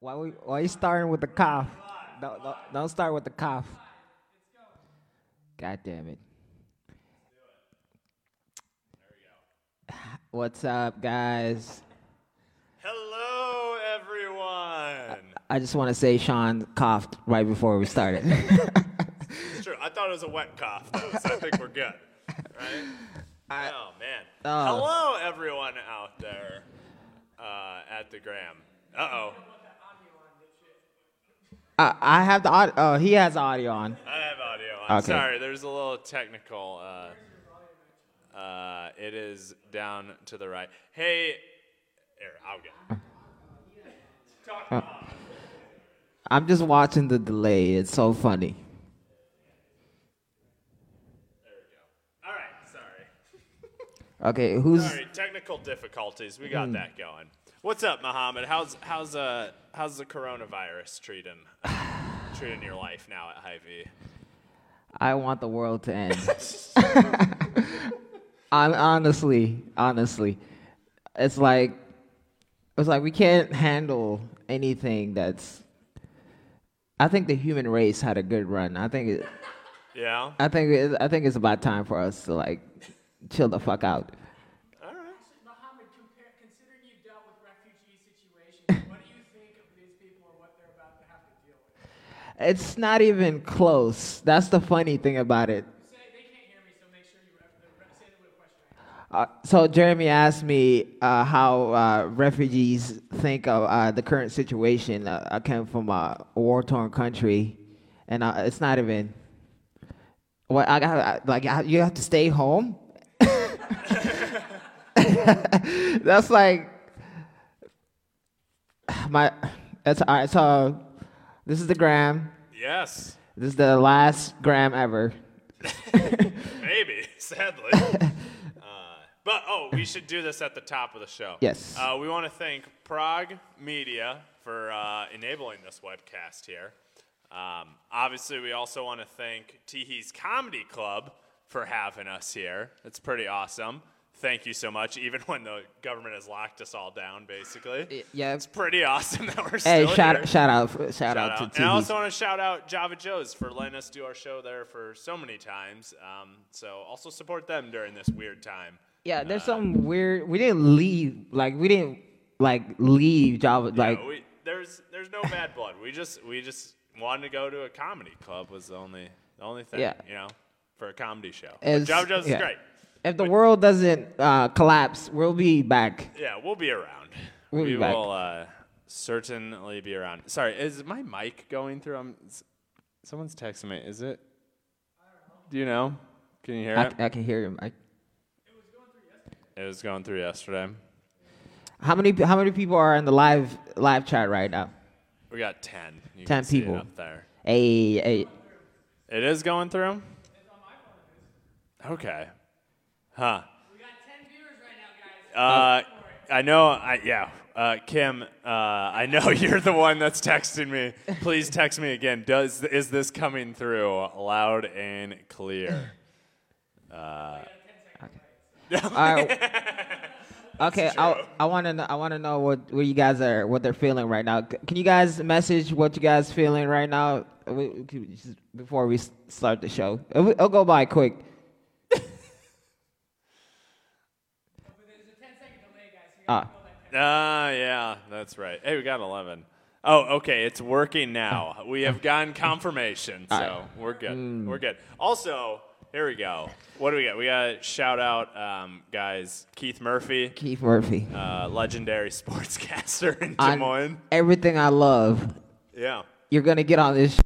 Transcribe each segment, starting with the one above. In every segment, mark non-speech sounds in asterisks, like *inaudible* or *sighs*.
Why we, why you starting with the cough? Don't, don't, don't start with the cough. God damn it. *sighs* What's up, guys? Hello, everyone. I just want to say Sean coughed right before we started. *laughs* It's true. I thought it was a wet cough, though, so I think we're good. Right? *laughs* oh, man. Oh. Hello, everyone out there uh, at the Gram. Uh oh. I, I have the audio. Oh, he has audio on. I have audio. I'm Okay. sorry. There's a little technical. Uh, uh, it is down to the right. Hey, here, I'll get. it. I'm just watching the delay. It's so funny. There we go. All right. Sorry. Okay, who's Sorry. Technical difficulties. We got that going. What's up, Mohamed? How's how's uh how's the coronavirus treating treating your life now at Hy-Vee? I want the world to end. *laughs* *laughs* Honestly, honestly, it's like it's like we can't handle anything that's. I think the human race had a good run. I think it, Yeah. I think it, I think it's about time for us to like chill the fuck out. All right. Mohamed, compare, considering you've dealt with refugee situations, what do you think of these people and what they're about to have to deal with? It's not even close. That's the funny thing about it. Say they can't hear me, so make sure you ref, the, re- say the question. Uh, so Jeremy asked me uh, how uh, refugees think of uh, the current situation. Uh, I came from a war-torn country, and uh, it's not even. What I got like I- you have to stay home. *laughs* That's like my. That's all right. So this is the gram. Yes. This is the last gram ever. *laughs* Maybe. Sadly. *laughs* uh, but oh, we should do this at the top of the show. Yes. Uh, we want to thank Prague Media for uh, enabling this webcast here. Um, obviously, we also want to thank Teehee's Comedy Club for having us here. It's pretty awesome. Thank you so much, even when the government has locked us all down, basically. Yeah. It's pretty awesome *laughs* that we're Hey, still shout here. shout out shout, Shout out, out. to And I also want to shout out Java Joe's for letting us do our show there for so many times. Um, so also support them during this weird time. Yeah, there's some weird. We didn't leave. Like we didn't like leave Java. Like we, there's there's no bad blood. We just we just wanted to go to a comedy club was the only the only thing. Yeah. You know, for a comedy show. Java Joe's yeah. is great. If the world doesn't uh, collapse, we'll be back. Yeah, we'll be around. We'll we be will uh, certainly be around. Sorry, is my mic going through? I'm, someone's texting me. Is it? Do you know? Can you hear I, it? I can hear him. I, It was going through yesterday. how many how many people are in the live live chat right now? We got 10. You 10 can see it people. up there. Hey, hey. It is going through? Okay. Huh. We got 10 viewers right now, guys. Uh, I know, I, yeah. Uh, Kim, uh, I know *laughs* you're the one that's texting me. Please text me again. Does Is this coming through loud and clear? All right. *laughs* Okay, *laughs* Okay, I I want to know, I want to know what what you guys are what they're feeling right now. C- Can you guys message what you guys feeling right now We- we just- before we s- start the show? It'll, it'll go by quick. But there's a 10 second delay, guys. So you Ah. gotta fill that 10. Ah, yeah, that's right. Hey, we got 11. Oh, okay, it's working now. We have gotten confirmation, so we're good. We're good. Also, here we go. What do we got? We got shout out, um, guys, Keith Murphy, Keith Murphy. uh, legendary *laughs* sportscaster in Des On Moines. everything I love, Yeah. you're gonna get on this.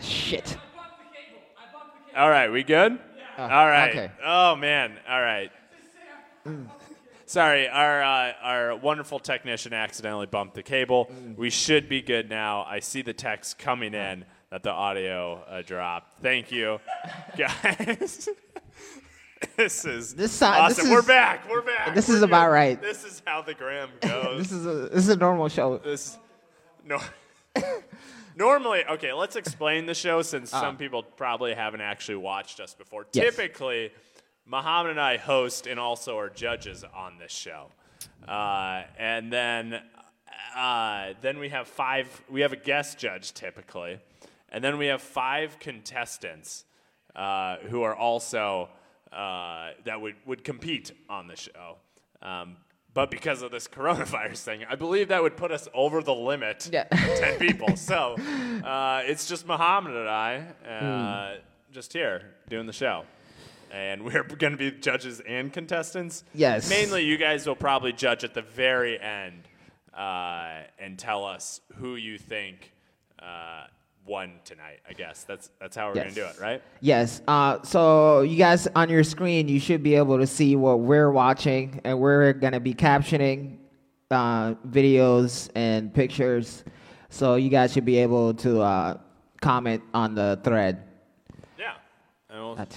The cable. All right, we good? Oh, All right. okay. Oh man. All right. Sorry, our uh, our wonderful technician accidentally bumped the cable. Mm. We should be good now. I see the text coming in that the audio uh, dropped. Thank you, *laughs* guys. *laughs* this is This si- awesome. this We're is- back. We're back. this We're is about right. This is how the gram *laughs* goes. This is a this is a normal show. this no normally okay let's explain the show since some people probably haven't actually watched us before. Yes. typically mohamed and i host and also are judges on this show. Uh, and then uh, then we have five we have a guest judge typically. And then we have five contestants uh, who are also uh, that would, would compete on the show. Um, but because of this coronavirus thing, I believe that would put us over the limit. Yeah. 10 *laughs* people. So uh, it's just Mohamed and I uh, just here doing the show. And *laughs* we're going to be judges and contestants. Yes. Mainly, you guys will probably judge at the very end uh, and tell us who you think won tonight. I guess that's that's how we're gonna do it, right? Yes. Uh, so you guys on your screen, you should be able to see what we're watching, and we're gonna be captioning uh, videos and pictures. So you guys should be able to uh, comment on the thread. Yeah. And we'll, That-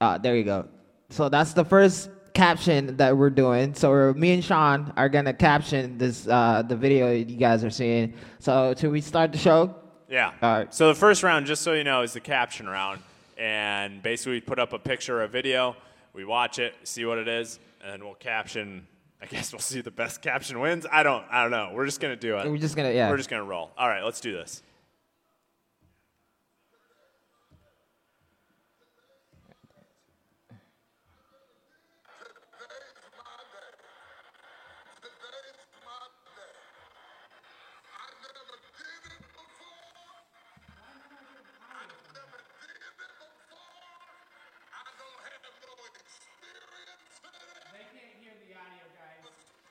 Uh, there you go. So that's the first caption that we're doing. So we're, me and Sean are gonna caption this uh, the video you guys are seeing. So should we start the show? Yeah. All right. So the first round, just so you know, is the caption round, and basically we put up a picture or a video, we watch it, see what it is, and we'll caption. I guess we'll see the best caption wins. I don't. I don't know. We're just gonna do it. We're just gonna yeah. We're just gonna roll. All right, let's do this.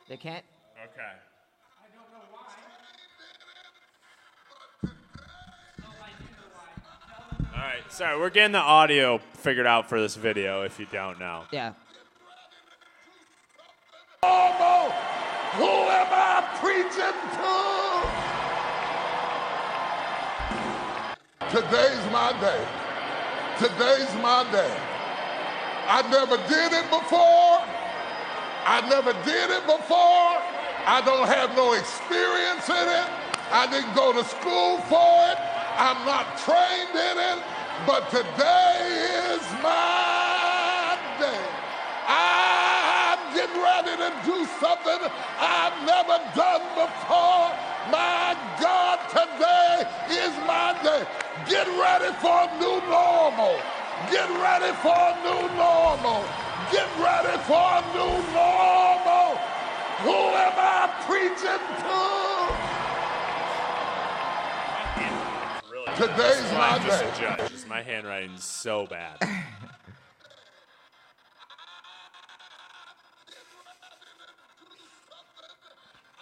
They can't. Okay. I don't know why. Oh, I do know why. All right. Sorry, we're getting the audio figured out for this video. If you don't know. Yeah. normal. Who am I preaching to? Today's my day. Today's my day. I never did it before. I never did it before. I don't have no experience in it. I didn't go to school for it. I'm not trained in it. But today is my day. I'm getting ready to do something I've never done before. My God, today is my day. Get ready for a new normal. Get ready for a new normal. Get ready for a new normal. Who am I preaching Really. to? Today's my I'm just day. a judge. 'cause My handwriting's so bad.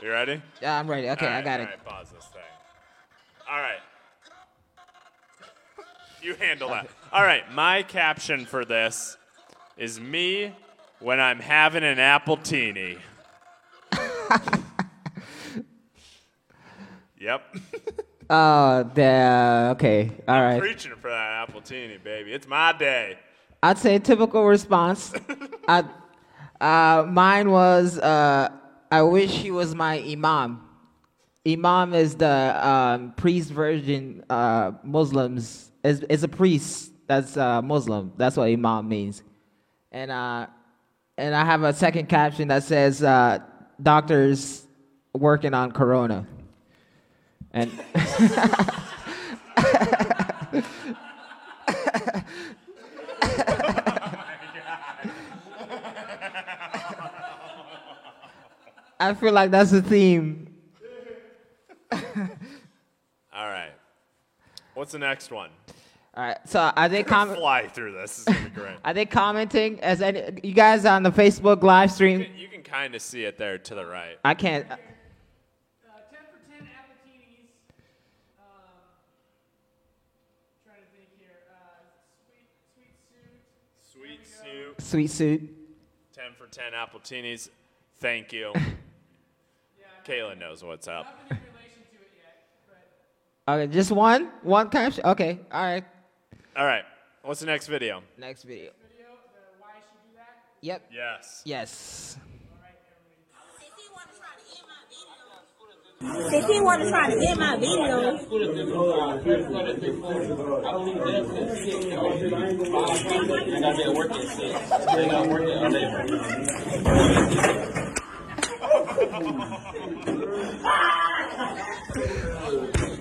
You ready? Yeah, I'm ready. Okay, All I got all it. right, pause this thing. All right. You handle that. All right, my caption for this is me when I'm having an appletini. *laughs* yep. Oh, the okay. All right. Preaching for that appletini, baby. It's my day. I'd say typical response. *laughs* I, uh, mine was, uh, I wish he was my imam. Imam is the um, priest version. Uh, Muslims is is a priest that's uh, Muslim. That's what imam means. And uh, and I have a second caption that says uh, doctors working on corona. And *laughs* I feel like that's the theme. All right. What's the next one? All right. So are they comment? *laughs* Fly through this. This is gonna be great. *laughs* are they commenting as any, you guys on the Facebook live stream? You can, can kind of see it there to the right. I can't. Uh, Sweet suit. 10 for 10 appletinis. Thank you. *laughs* yeah, Kayla knows what's up. Yet, okay, just one? One caption. Okay, all right. All right. What's the next video? Next video. video, the why she do that. Yep. Yes. Yes. If he want to try to get my video, *laughs*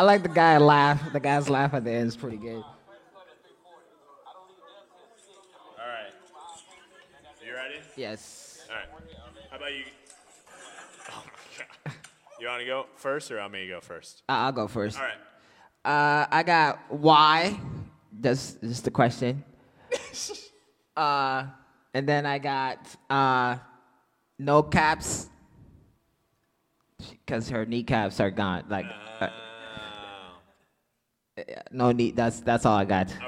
like the guy laugh. The guy's laugh at the end is pretty good. All right. You ready? Yes. All right. How about you? Oh my God. You want to go first or I me to go first? I- I'll go first. All right. Uh, I got why. That's just the question. *laughs* uh, and then I got uh, no caps because her kneecaps are gone. Like, uh, Oh. No need. That's that's all I got. Okay. All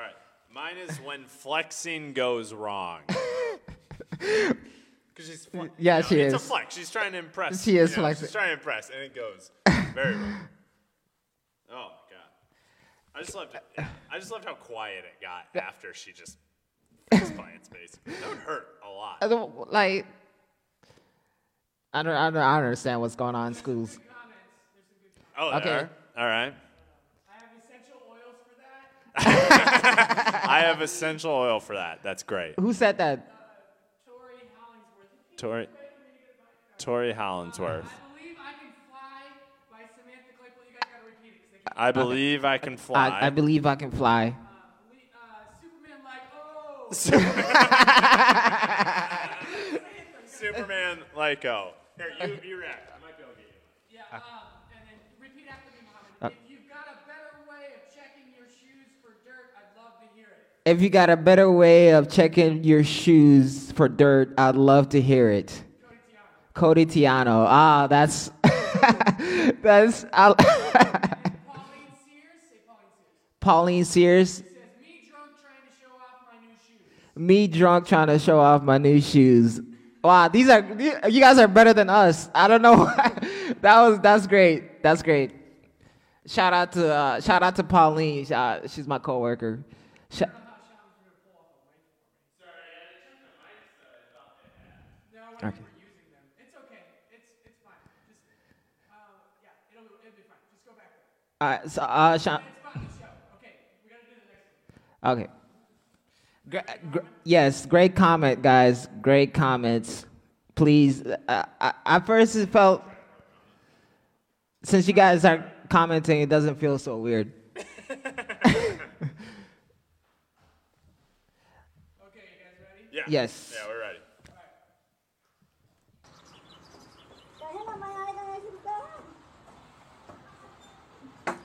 right. Mine is when flexing goes wrong. *laughs* Because she's fle- Yeah, you know, she it's is. a flex. She's trying to impress. She is you know, flexing. She's trying to impress, and it goes very wrong. *laughs* Oh my god! I just loved it. I just loved how quiet it got after she just. Basically, that would hurt a lot. I don't like. I don't, I don't. I don't understand what's going on in schools. Oh, Okay. All right. I have essential oils for that. *laughs* I have essential oil for that. That's great. Who said that? Tori Hollingsworth. Tori. Tori Hollingsworth. I believe I can fly by Samantha Claypool. You guys gotta repeat it. 'cause they keep, I believe I can fly. I, I believe I can fly. uh, Superman like, oh. *laughs* Superman Lyco. Here, you, you react. I might be able to get you. Yeah, um, and then repeat after me, Mohamed. if you've got a better way of checking your shoes for dirt, I'd love to hear it. If you got a better way of checking your shoes for dirt, I'd love to hear it. Cody Tiano. Ah, that's *laughs* that's I, *laughs* Pauline Sears, say Pauline Pauline Sears. Sears. Me drunk trying to show off my new shoes. Me drunk trying to show off my new shoes. Wow, these are you guys are better than us. I don't know. *laughs* that was that's great. That's great. Shout out to uh, shout out to Pauline. Uh, she's my coworker. Sh- No, when Okay. we were using them. It's okay. It's it's fine. Just, uh, yeah, it'll, it'll be fine. Just go back all right, so uh, Sha- It's about the show. Okay, we gotta do the next one. Okay. Gr- gr- yes, great comment, guys. Great comments. Please, uh, I, I first it felt since you guys are commenting, it doesn't feel so weird. *laughs* *laughs* Okay, you guys ready? Yeah. Yes. Yeah,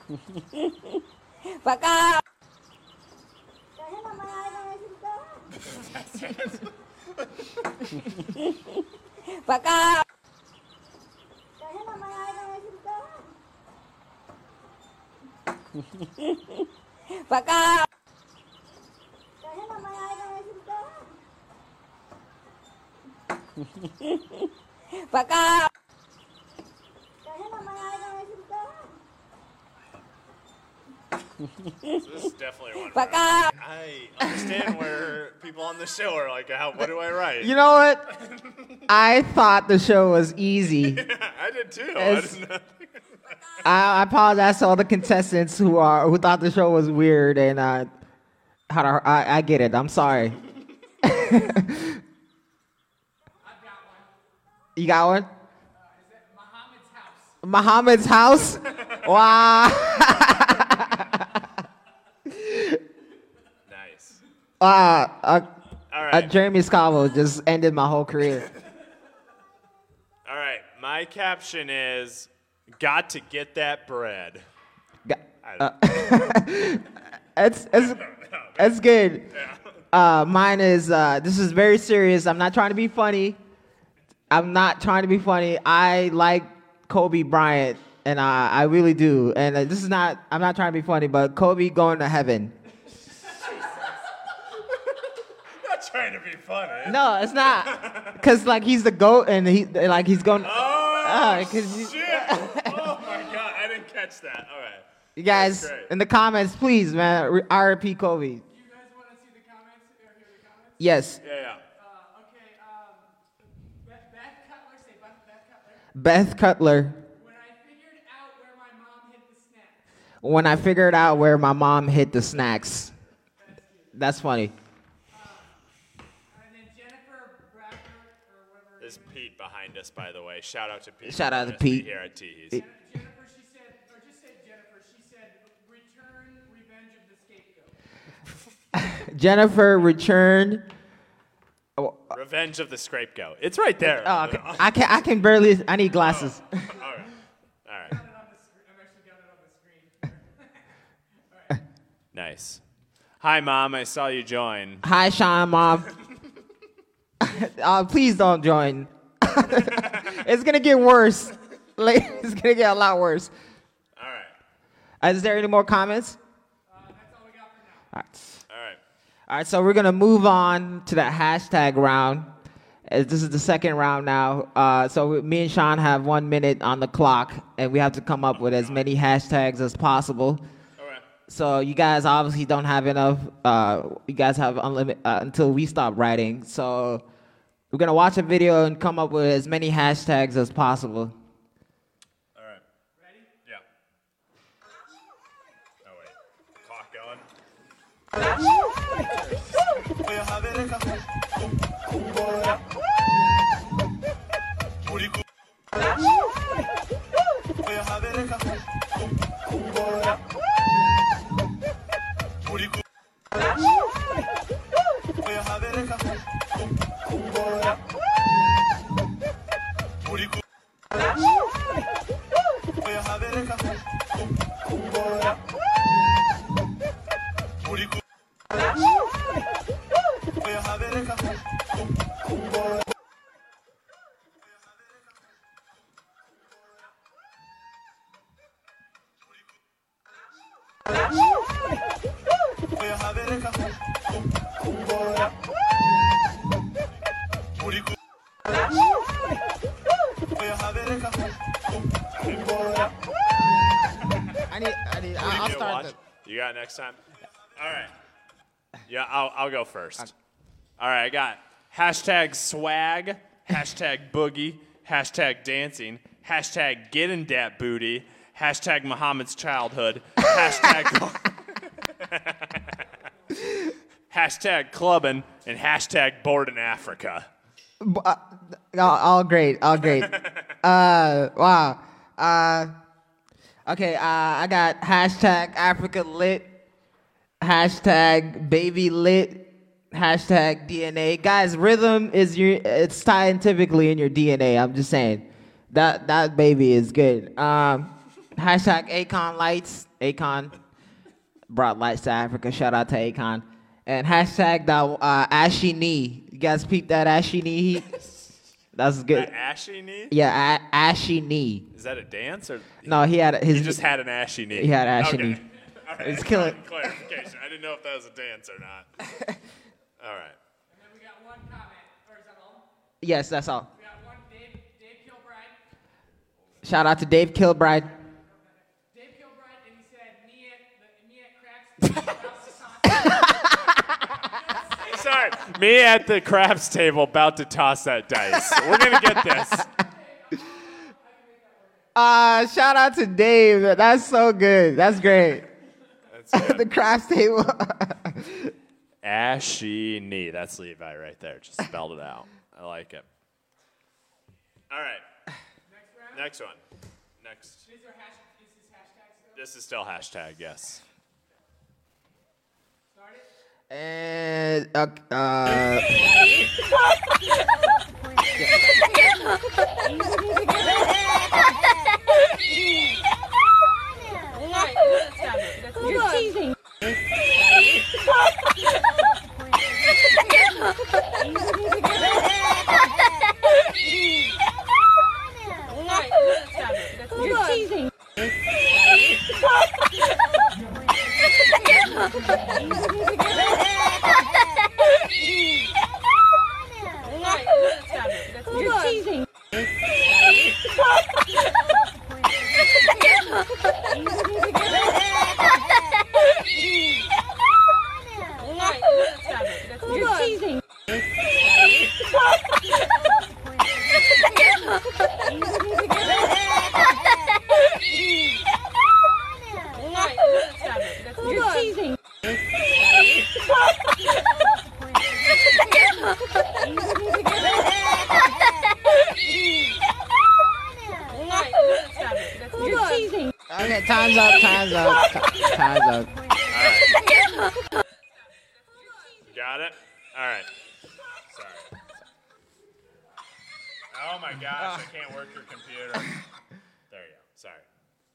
we're ready. Baka. Baka. So this is definitely one. Baka. I understand where people on the show are like, how, what do I write? You know what? I thought the show was easy. yeah, *laughs* I did too. I It's- didn't know. I, I apologize to all the contestants who are who thought the show was weird and uh, how to, I, I get it. I'm sorry. I've got one. You got one? Is it Mohamed's house? Mohamed's house. *laughs* Wow. *laughs* Uh, uh, All uh. Jeremy Scavo just ended my whole career. *laughs* All right. My caption is got to get that bread. Ga- I- *laughs* It's it's it's good. *laughs* Uh, mine is uh, this is very serious. I'm not trying to be funny. I'm not trying to be funny. I like Kobe Bryant, and I, I really do. And uh, this is not. I'm not trying to be funny, but Kobe going to heaven. not trying to be funny. No, it's not. *laughs* Cause like he's the goat, and he like he's going. Oh, Uh, 'cause you- shit. *laughs* oh my god, I didn't catch that. All right. You guys in the comments, please, man. re- R.I.P. Kobe. You guys want to see the comments or hear the comments? Yes, Yeah, yeah. Uh, okay, um, Beth, Beth Cutler, say Beth, Beth Cutler. Beth Cutler. When I figured out where my mom hid the snacks. That's I figured out where my mom hid the snacks. That's funny. And then Jennifer Bradford, or whatever. This is Pete behind us, by the way. Shout out to Pete. Shout out to Joining us Pete. Here at Teehees. Jennifer, she said, or just say Jennifer, she said, return revenge of the scapegoat. *laughs* Jennifer returned. Revenge of the Scapegoat. It's right there. Oh, okay. I can I can barely. I need glasses. All right. All right. Put it on the screen. I've actually got it on the screen. *laughs* Nice. Hi, Mom. I saw you join. Hi, Sean, mom. *laughs* uh, please don't join. *laughs* it's gonna get worse. Like, *laughs* it's gonna get a lot worse. All right. Uh, is there any more comments? Uh, that's all we got for now. All right. All right. All right, so we're gonna move on to the hashtag round. This is the second round now. Uh, so me and Sean have one minute on the clock, and we have to come up with as many hashtags as possible. All right. So you guys obviously don't have enough. Uh, you guys have unlimited uh, until we stop writing. So we're gonna watch a video and come up with as many hashtags as possible. All right. Ready? Yeah. Oh, wait. Clock going. Next time? All right. Yeah, I'll, I'll go first. All right, I got hashtag swag, hashtag boogie, hashtag dancing, hashtag getting that booty, hashtag Mohamed's childhood, hashtag *laughs* hashtag clubbing, and hashtag bored in Africa. uh, all, all great. All great. *laughs* uh, wow. Uh, okay. Uh, I got hashtag Africa lit. Hashtag baby lit. Hashtag DNA. Guys, rhythm is your. It's scientifically in your DNA. I'm just saying. That that baby is good. Um, hashtag Akon lights. Akon brought lights to Africa. Shout out to Akon. And hashtag that uh, ashy knee. You guys peep that ashy knee heat? That's good. That ashy knee? Yeah, a- ashy knee. Is that a dance or No, he had his. he just had an ashy knee? He had ashy okay. knee. *laughs* All right. It's killing- Clarification. I didn't know if that was a dance or not. *laughs* All right. And then we got one comment, or is that all? yes, that's all. We got one, Dave, Dave Kilbride. Shout out to Dave Kilbride. Dave Kilbride, and he said, me at, the, me at Craps *laughs* Sorry, me at the craps table about to toss that dice. We're gonna get this. Uh, shout out to Dave. That's so good. That's great. *laughs* That's the craft table. Ashy knee. That's Levi right there. Just spelled it out. I like it. All right. Next one. Next. These are hash, this is hashtag still. This is still hashtag. Yes. Start it. And uh, uh, *laughs* *laughs* You're teasing. You're teasing. You're *laughs* teasing. いい!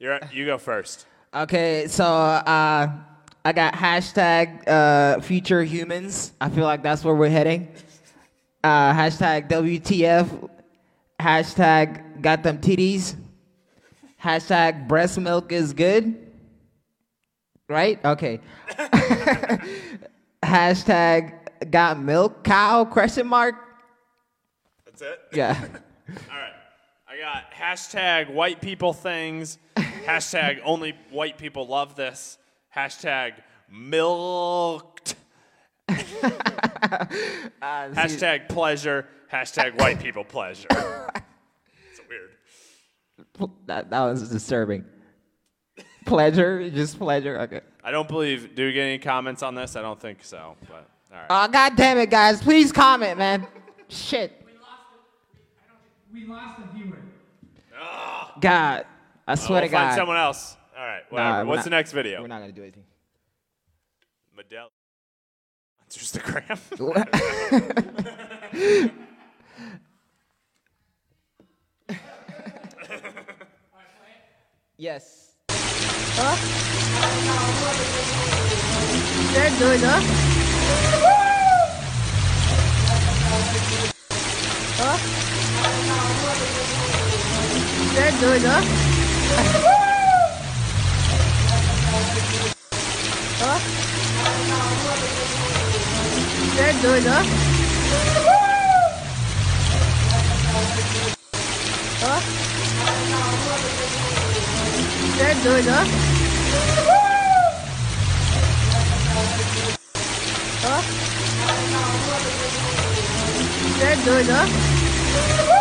You're, you go first. Okay, so uh, I got hashtag uh, future humans. I feel like that's where we're heading. Uh, hashtag WTF. Hashtag got them titties. Hashtag breast milk is good. Right? Okay. *laughs* hashtag got milk cow question mark. That's it? Yeah. *laughs* All right. I got hashtag white people things, hashtag only white people love this, hashtag milked, *laughs* uh, hashtag pleasure, hashtag white people pleasure. it's weird. that, that was disturbing. Pleasure, just pleasure. Okay. I don't believe. Do we get any comments on this? I don't think so. But all right. Oh god damn it, guys! Please comment, man. Shit. We lost a viewer. God, I swear we'll to God. find someone else. All right. Whatever. Nah, What's not- the next video? We're not gonna do anything. Medell. Sponsors the gram. yes. They're good, huh? Huh? They're good, huh? Huh? They're good, huh? Huh? They're good, huh? Huh? They're good, huh?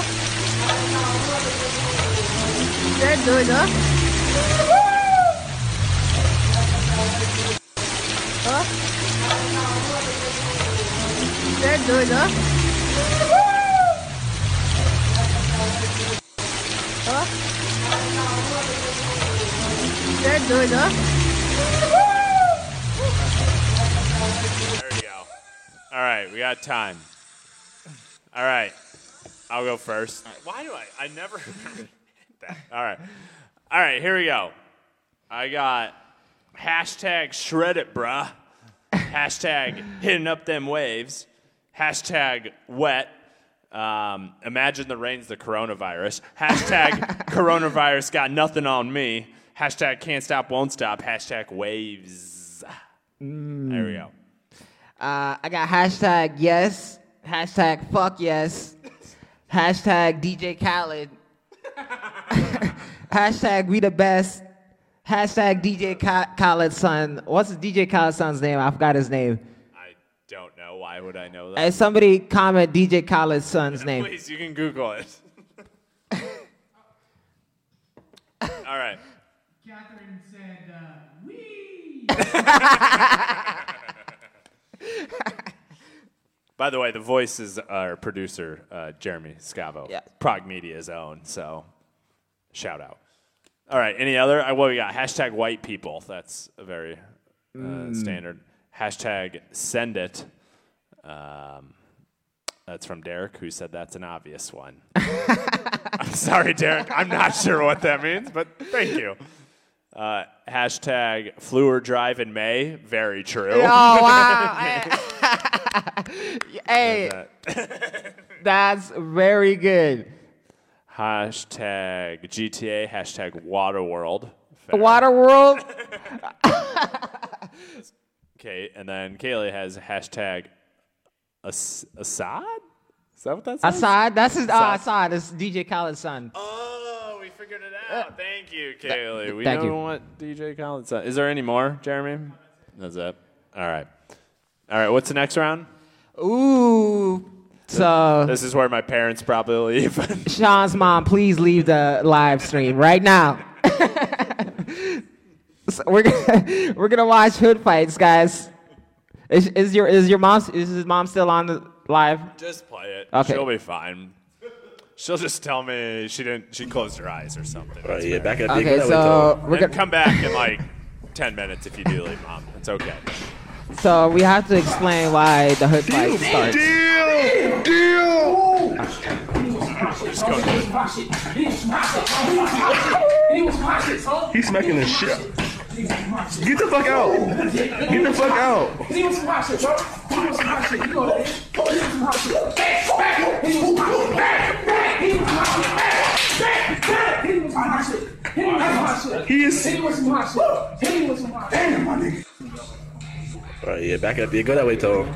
Huh? They're good, huh? Huh? They're good, huh? Huh? They're good, huh? There you go. All right, we got time. All right, I'll go first. Why do I? I never *laughs* that. All right, all right. Here we go. I got hashtag shred it, bruh. Hashtag hitting up them waves. Hashtag wet. Um, imagine the rain's the coronavirus. Hashtag *laughs* coronavirus got nothing on me. Hashtag can't stop, won't stop. Hashtag waves. There we go. Uh, I got hashtag yes, hashtag fuck yes, hashtag DJ Khaled, *laughs* hashtag we the best, hashtag DJ Ka- Khaled's son. What's DJ Khaled's son's name? I forgot his name. I don't know. Why would I know that? Hey, somebody comment DJ Khaled's son's *laughs* name. Please, you can Google it. *laughs* All right. Catherine said, uh, wee! By the way, the voice is our producer, uh, Jeremy Scavo. Yeah. Prague Media's own, so shout out. All right. Any other? Uh, what we got? Hashtag white people. That's a very uh, Mm. standard. Hashtag send it. Um, that's from Derek, who said that's an obvious one. *laughs* I'm sorry, Derek. I'm not sure what that means, but thank you. Uh, hashtag flew or drive in May. Very true. Oh wow! *laughs* *laughs* hey, *laughs* that's very good. Hashtag GTA. Hashtag Waterworld. Fair. Waterworld. Okay, and then Kaylee has hashtag As- Asahd. Is that what that says? Asahd. That's his. Uh, Asahd. Asahd. It's DJ Khaled's son. Oh, we figured it out. Thank you, Kaylee. We thank know you. what DJ Khaled said. Is there any more, Jeremy? That's it. All right. All right. What's the next round? Ooh. So This is where my parents probably leave. *laughs* Sean's mom, please leave the live stream right now. *laughs* So we're gonna *laughs* we're gonna watch hood fights, guys. Is, is your is your mom is his mom still on the live? just play it. Okay. She'll be fine. She'll just tell me she didn't. She closed her eyes or something. Right, yeah, back at Okay, so we're gonna come back in like ten minutes if you do leave, mom. It's okay. so we have to explain why the hood fight starts. Deal! Deal! Just go. He's smacking the shit. Get the fuck out! Get the fuck out! He was some hot shit, bro. He was some hot shit. You know that. He was some hot shit. Back, back. He was some hot shit. Back, back. He was some hot shit. Back, back, back. He was some hot shit. He was some hot shit. He is. He was some hot shit. He was some hot shit. Damn, my nigga. Alright, yeah, back up. Yeah, go that way, Tom.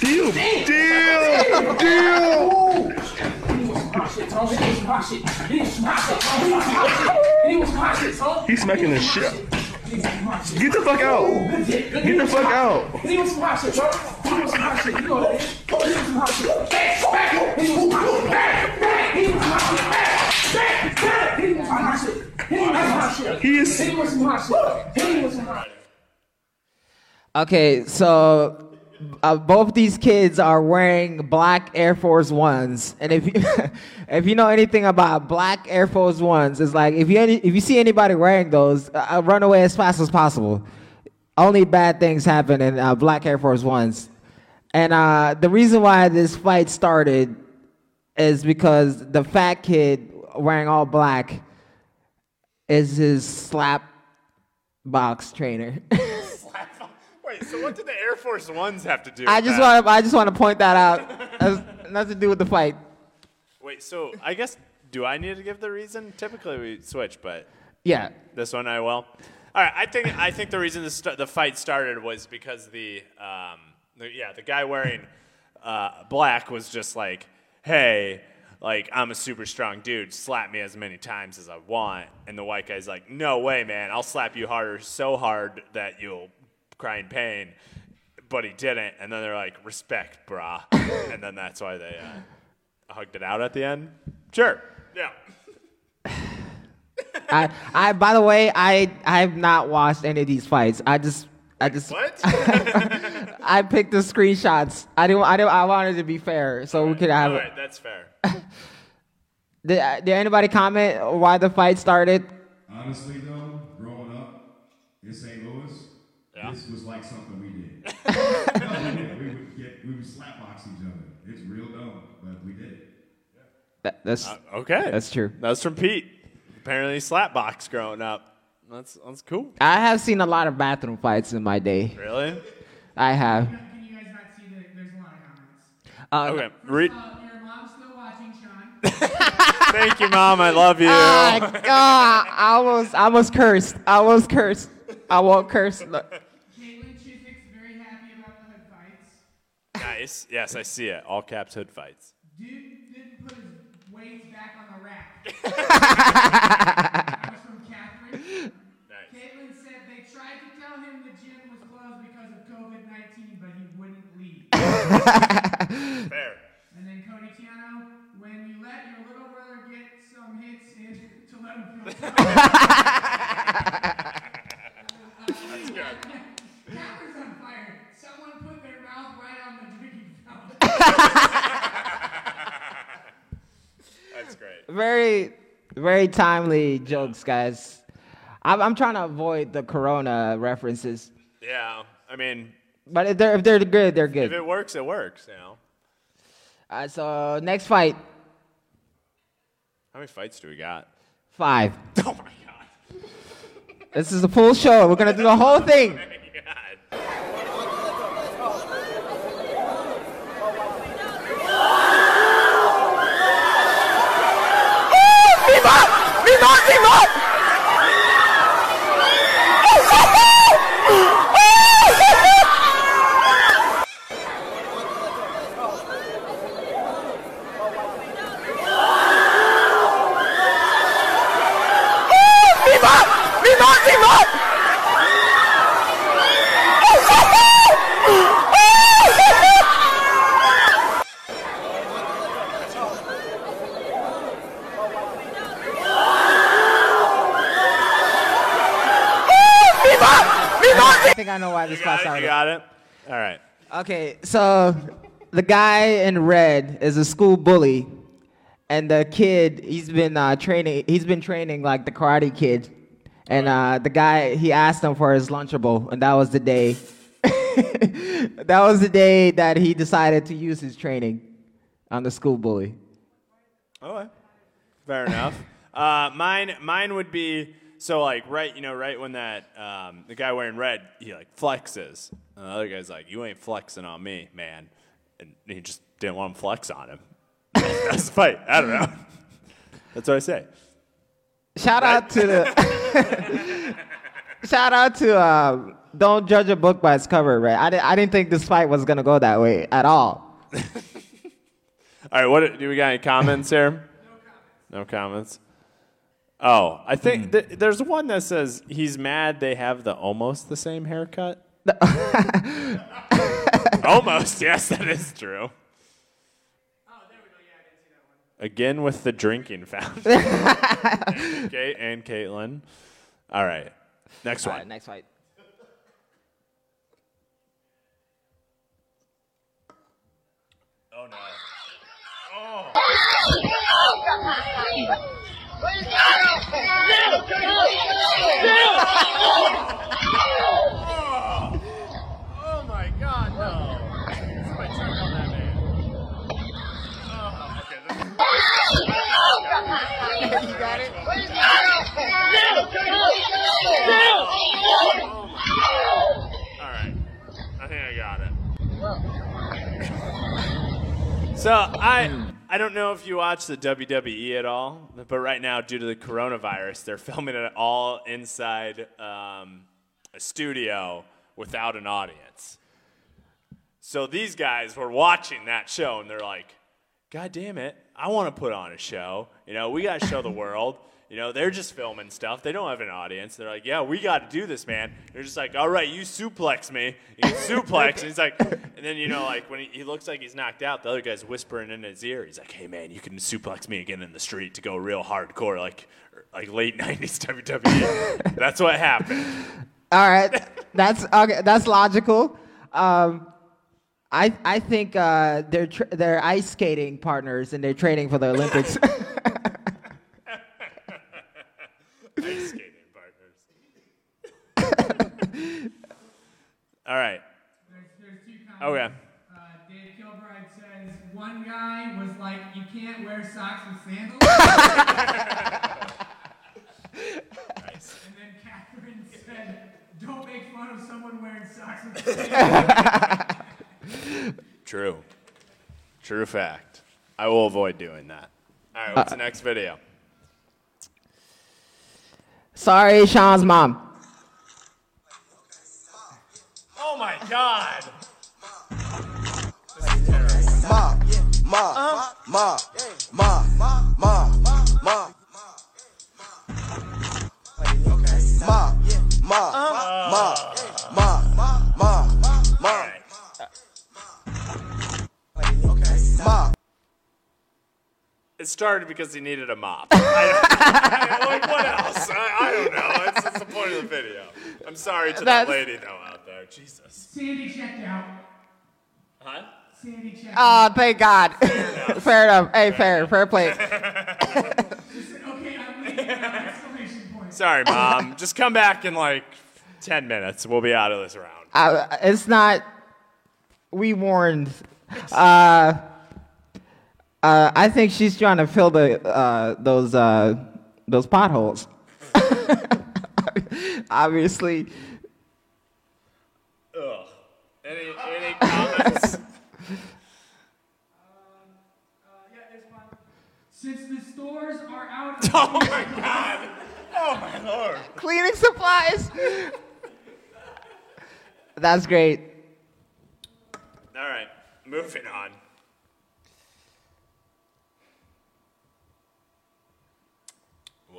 Deal! Deal! Deal! He was some hot shit, Tom. He was some. He was some hot shit, Tom. He was some hot shit. He was some hot shit, Tom. He's smacking the shit. He was some hot shit. Get the fuck out! Get the fuck out! He was some hot. He was some. You know that. He was some. Back, back. He was some. Back, back. He was some. Back, back, back. He was some. He was some. He is. He was some. He was some. Okay, so uh, both these kids are wearing black Air Force Ones, and if you *laughs* if you know anything about black Air Force Ones, it's like if you any, if you see anybody wearing those, uh, uh, run away as fast as possible. Only bad things happen in uh, black Air Force Ones, and uh, the reason why this fight started is because the fat kid wearing all black is his slap box trainer. *laughs* Wait, so what did the Air Force Ones have to do? I just want to I just want to point that out. Has *laughs* nothing to do with the fight. Wait, so I guess do I need to give the reason? Typically we switch, but Yeah. this one I will. All right, I think I think the reason the, st- the fight started was because the, um, the yeah the guy wearing uh, black was just like, hey, like I'm a super strong dude, slap me as many times as I want, and the white guy's like, no way, man, I'll slap you harder, so hard that you'll cry in pain. But he didn't, and then they're like, respect, brah, *laughs* and then that's why they uh, hugged it out at the end. Sure, yeah. I I by the way, I I have not watched any of these fights. I just I just What? *laughs* I picked the screenshots. I didn't I didn't I wanted to be fair so we could have All right, that's fair. *laughs* did, did anybody comment why the fight started? Honestly, though, growing up in St. Louis, Yeah. this was like something we did. *laughs* no, we. We would get, we would slapbox each other. It's real dumb, but we did it. That, that's Okay, That's true. That was from Pete. Apparently, slapbox growing up. That's that's cool. I have seen a lot of bathroom fights in my day. Really? I have. Can you guys not see that there's a lot of comments? Uh, Okay. Re- Uh, your mom's still watching, Sean. *laughs* Thank you, mom. I love you. God, I almost, I almost cursed. I almost cursed. I won't curse. Look. Caitlin Chiswick's very happy about the hood fights. Yes, I see it. All caps hood fights. Dude didn't put his weights back on the rack. *laughs* that was from Catherine. Nice. Caitlin said they tried to tell him the gym was closed because of COVID 19, but he wouldn't leave. *laughs* Fair. and then Cody Tiano, when you let your little brother get some hits in to let him feel *laughs* That's good. Catherine's on fire. Someone put their mouth right on the drinking fountain. Very, very timely jokes, guys. I'm, I'm trying to avoid the Corona references, Yeah, I mean, but if they're if they're good, they're good. if it works, it works. You know. All right, so next fight, How many fights do we got? five. *laughs* Oh my god. This is a full show. We're gonna do the whole thing. *laughs* God. I think I know why this class started. You got it. All right. Okay, so the guy in red is a school bully, and the kid he's been uh, training. He's been training like the Karate Kid, and uh, the guy he asked him for his lunchable, and that was the day. *laughs* that was the day that he decided to use his training on the school bully. Okay. Fair enough. Uh, mine, mine would be so like right, you know, right when that um, the guy wearing red, he like flexes, and the other guy's like, "You ain't flexing on me, man," and he just didn't want him flex on him. *laughs* That's the fight. I don't know. That's what I say. Shout out to the. *laughs* shout out to uh, don't judge a book by its cover, right? I, di- I didn't think this fight was gonna go that way at all. *laughs* All right, what do we got? Any comments here? No comments. No comments. Oh, I think hmm. th- there's one that says he's mad they have the almost the same haircut. *laughs* almost, yes, that is true. Oh there we go. Yeah, I didn't see that one. Again with the drinking *laughs* fountain. *laughs* Kate and Caitlin. All right, next All one. right, next fight. Oh no. Oh. Oh my God, no! Somebody check on that man. Oh, okay. You got it. All right. I think I got it. So I I don't know if you watch the WWE at all, but right now due to the coronavirus, they're *laughs* filming it all inside um, a studio without an audience. So these guys were watching that show and they're like, God damn it, I want to put on a show. You know, we got to show the world. You know, they're just filming stuff. They don't have an audience. They're like, yeah, we got to do this, man. They're just like, all right, you suplex me. You suplex. and he's like, and then, you know, like when he, he looks like he's knocked out, the other guy's whispering in his ear. He's like, hey, man, you can suplex me again in the street to go real hardcore, like like late *laughs* 90s WWE. That's what happened. All right, that's okay. That's logical. Um, I I think uh, they're they're ice skating partners and they're training for the Olympics. *laughs* Ice skating partners. all right. There's, there's two comments. Okay. Uh, Dave Kilbride says one guy was like, "You can't wear socks with sandals," and then Catherine said, "Don't make fun of someone wearing socks with sandals." True. True fact. I will avoid doing that. All right, what's the uh, next video? Sorry, Sean's mom. It started because he needed a mop. I don't, *laughs* I- like, what else? I, I don't know. It's, that's the point of the video. I'm sorry to that lady, though, out there. Jesus. Sandy checked out. Huh? Sandy checked Oh, out. thank God. fair enough. *laughs* Hey, fair, fair play. This Sorry, mom. Just come back in like 10 minutes. We'll be out of this round. I, it's not. We warned. Uh, uh, I think she's trying to fill the uh, those uh, those potholes. *laughs* Obviously, Ugh. Any, any comments? *laughs* Since the stores are out of *laughs* oh my god. Oh my lord. cleaning supplies. That's great. All right, moving on.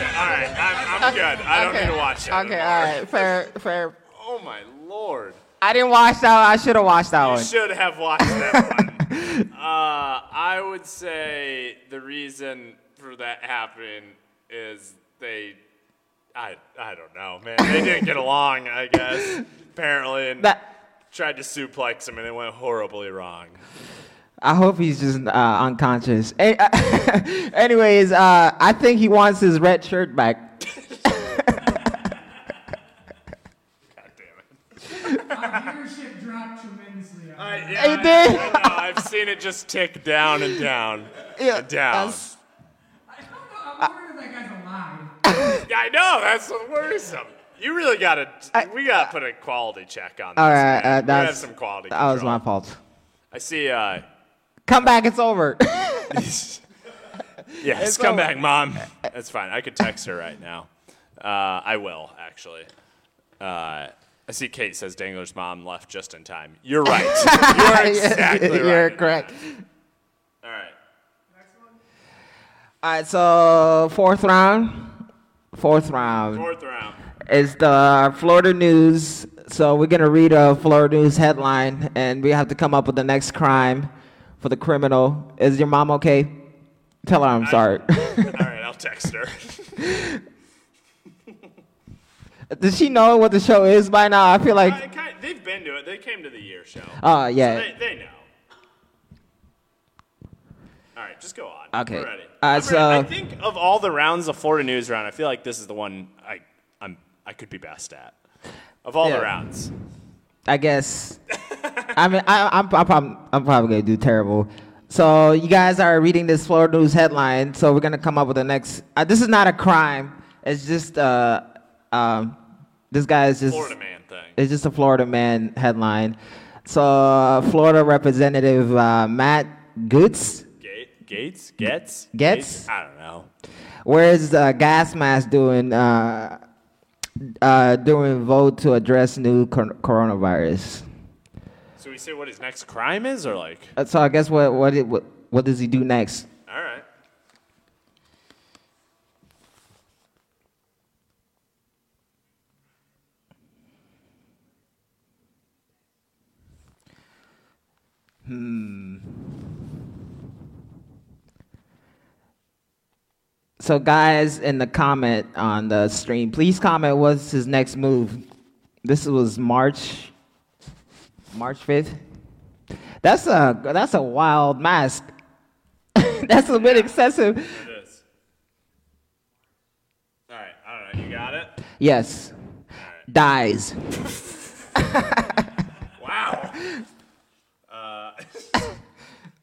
All right, I'm, I'm good. I don't okay. need to watch that. Okay, all right, fair, fair. Oh my lord. I didn't watch that. I should have watched that one. You one. should have watched that one. *laughs* uh, I would say the reason for that happening is they, I, I don't know, man. They didn't get along, I guess, apparently, and That tried to suplex him, and it went horribly wrong. I hope he's just uh, unconscious. A- *laughs* anyways, uh, I think he wants his red shirt back. *laughs* God damn it. Our viewership dropped tremendously. I, yeah, did? I, I know. I've seen it just tick down and down Yeah, and down. that's- I don't know. I'm wondering if that guy's alive. Yeah, I know. That's so worrisome. You really gotta. we gotta put a quality check on this. All right, man. uh, we that's have some quality. that was control. my fault. I see. Uh, Come back, it's over. *laughs* yes, It's come over. back, mom. That's fine. I could text her right now. Uh, I will actually. Uh, I see Kate says Dengler's mom left just in time. You're right. *laughs* You're exactly *laughs* right. You're correct. All right. All right, so fourth round. Fourth round Fourth round. is the Florida news. So we're gonna read a Florida news headline, and we have to come up with the next crime for the criminal. Is your mom okay? Tell her I'm sorry. *laughs* All right. I'll text her. *laughs* Does she know what the show is by now? I feel like. I they've been to it. They came to the year show. Oh, yeah. So they, they know. All right, just go on. Okay. Ready. Uh, so- ready. I think of all the rounds of Florida news round, I feel like this is the one I I'm I could be best at. Of all Yeah. the rounds. I guess. *laughs* I mean, I, I'm, I'm, probably, I'm probably gonna do terrible. So you guys are reading this Florida news headline. So we're gonna come up with the next. Uh, this is not a crime. It's just uh, um, this guy is just. Florida man thing. It's just a Florida man headline. So uh, Florida Representative uh, Matt Goods, Gate, Gates? Gets? Gets? I don't know. where's the gas mask doing? Uh, uh, doing vote to address new cor- coronavirus. Say what his next crime is or like Uh, So I guess what what, it, what what does he do next? all right. Hmm. So guys in the comment on the stream, please comment what's his next move. This was March March 5th. That's a that's a wild mask. *laughs* that's a bit excessive. It is. All right, I don't know. You got it? Yes. Dies. *laughs* Wow. Uh, *laughs*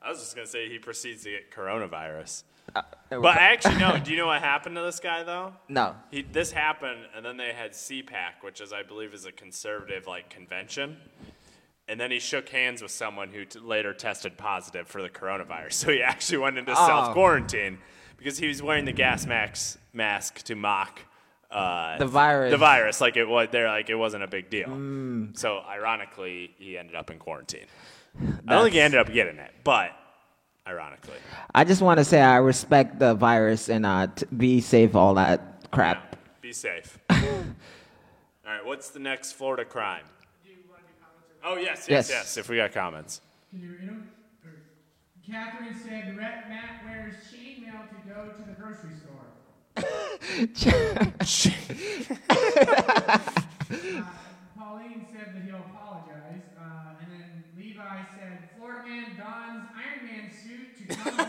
I was just gonna say he proceeds to get coronavirus. But I actually, no. Do you know what happened to this guy though? No. He, this happened, and then they had CPAC, which is, I believe, is a conservative like convention. And then he shook hands with someone who t- later tested positive for the coronavirus. *laughs* So he actually went into Oh. self quarantine because he was wearing the gas mask mask to mock uh, The virus. The virus, like it was, they're like it wasn't a big deal. Mm. So ironically, he ended up in quarantine. I don't think he ended up getting it, but ironically. I just want to say I respect the virus and uh, t- be safe, all that crap. Be safe. *laughs* All right, what's the next Florida crime? Oh, yes, Yes. yes, yes, if we got comments. Can you read them? Catherine said Rep Matt wears chainmail to go to the grocery store. *laughs* Uh, Pauline said that he'll apologize. Uh, and then Levi said Florida man dons Iron Man suit to come to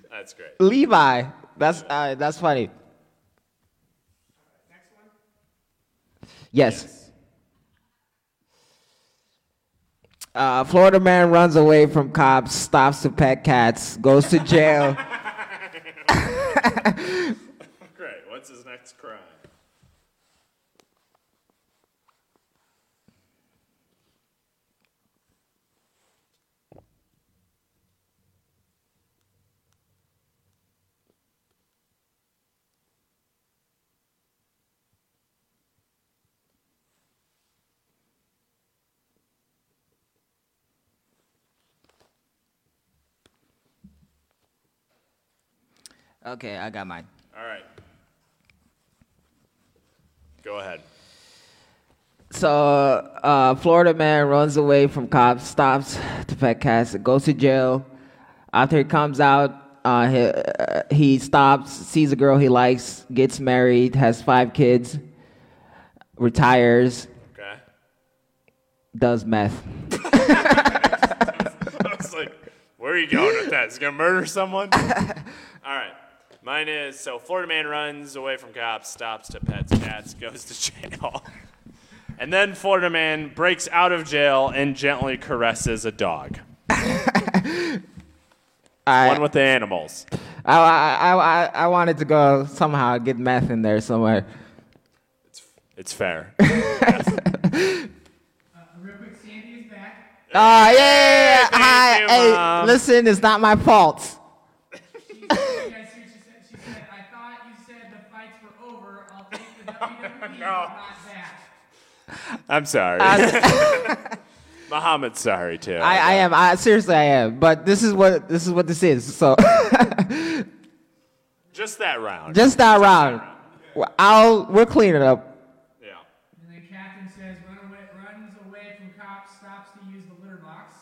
*laughs* That's great. Levi. That's uh, that's funny. One. Yes. Uh, Florida man runs away from cops, stops to pet cats, goes to jail. *laughs* Great. What's his next crime? Okay, I got mine. All right. Go ahead. So, uh, Florida man runs away from cops, stops to pet cats, goes to jail. After he comes out, uh, he, uh, he stops, sees a girl he likes, gets married, has five kids, retires, Okay. does meth. *laughs* I was like, where are you going with that? Is he going to murder someone? All right. Mine is so Florida man runs away from cops, stops to pets cats, goes to *laughs* jail. And then Florida man breaks out of jail and gently caresses a dog. *laughs* I, One with the animals. I, I, I, I wanted to go somehow get meth in there somewhere. It's it's fair. *laughs* Uh, real quick, Sandy is back. Ah, yeah, yeah, yeah. Hi, you, hey, listen, it's not my fault. She, you guys see what she said? I thought you said the fights were over. I'll take the *laughs* oh, WWE, but not that. I'm sorry. *laughs* Mohamed's sorry too. I, I am. I seriously, I am. But this is what this is what this is. So *laughs* Just that round. just that round. I'll we'll clean it up. yeah. And then Catherine says, Run away, runs away from cops, stops to use the litter box.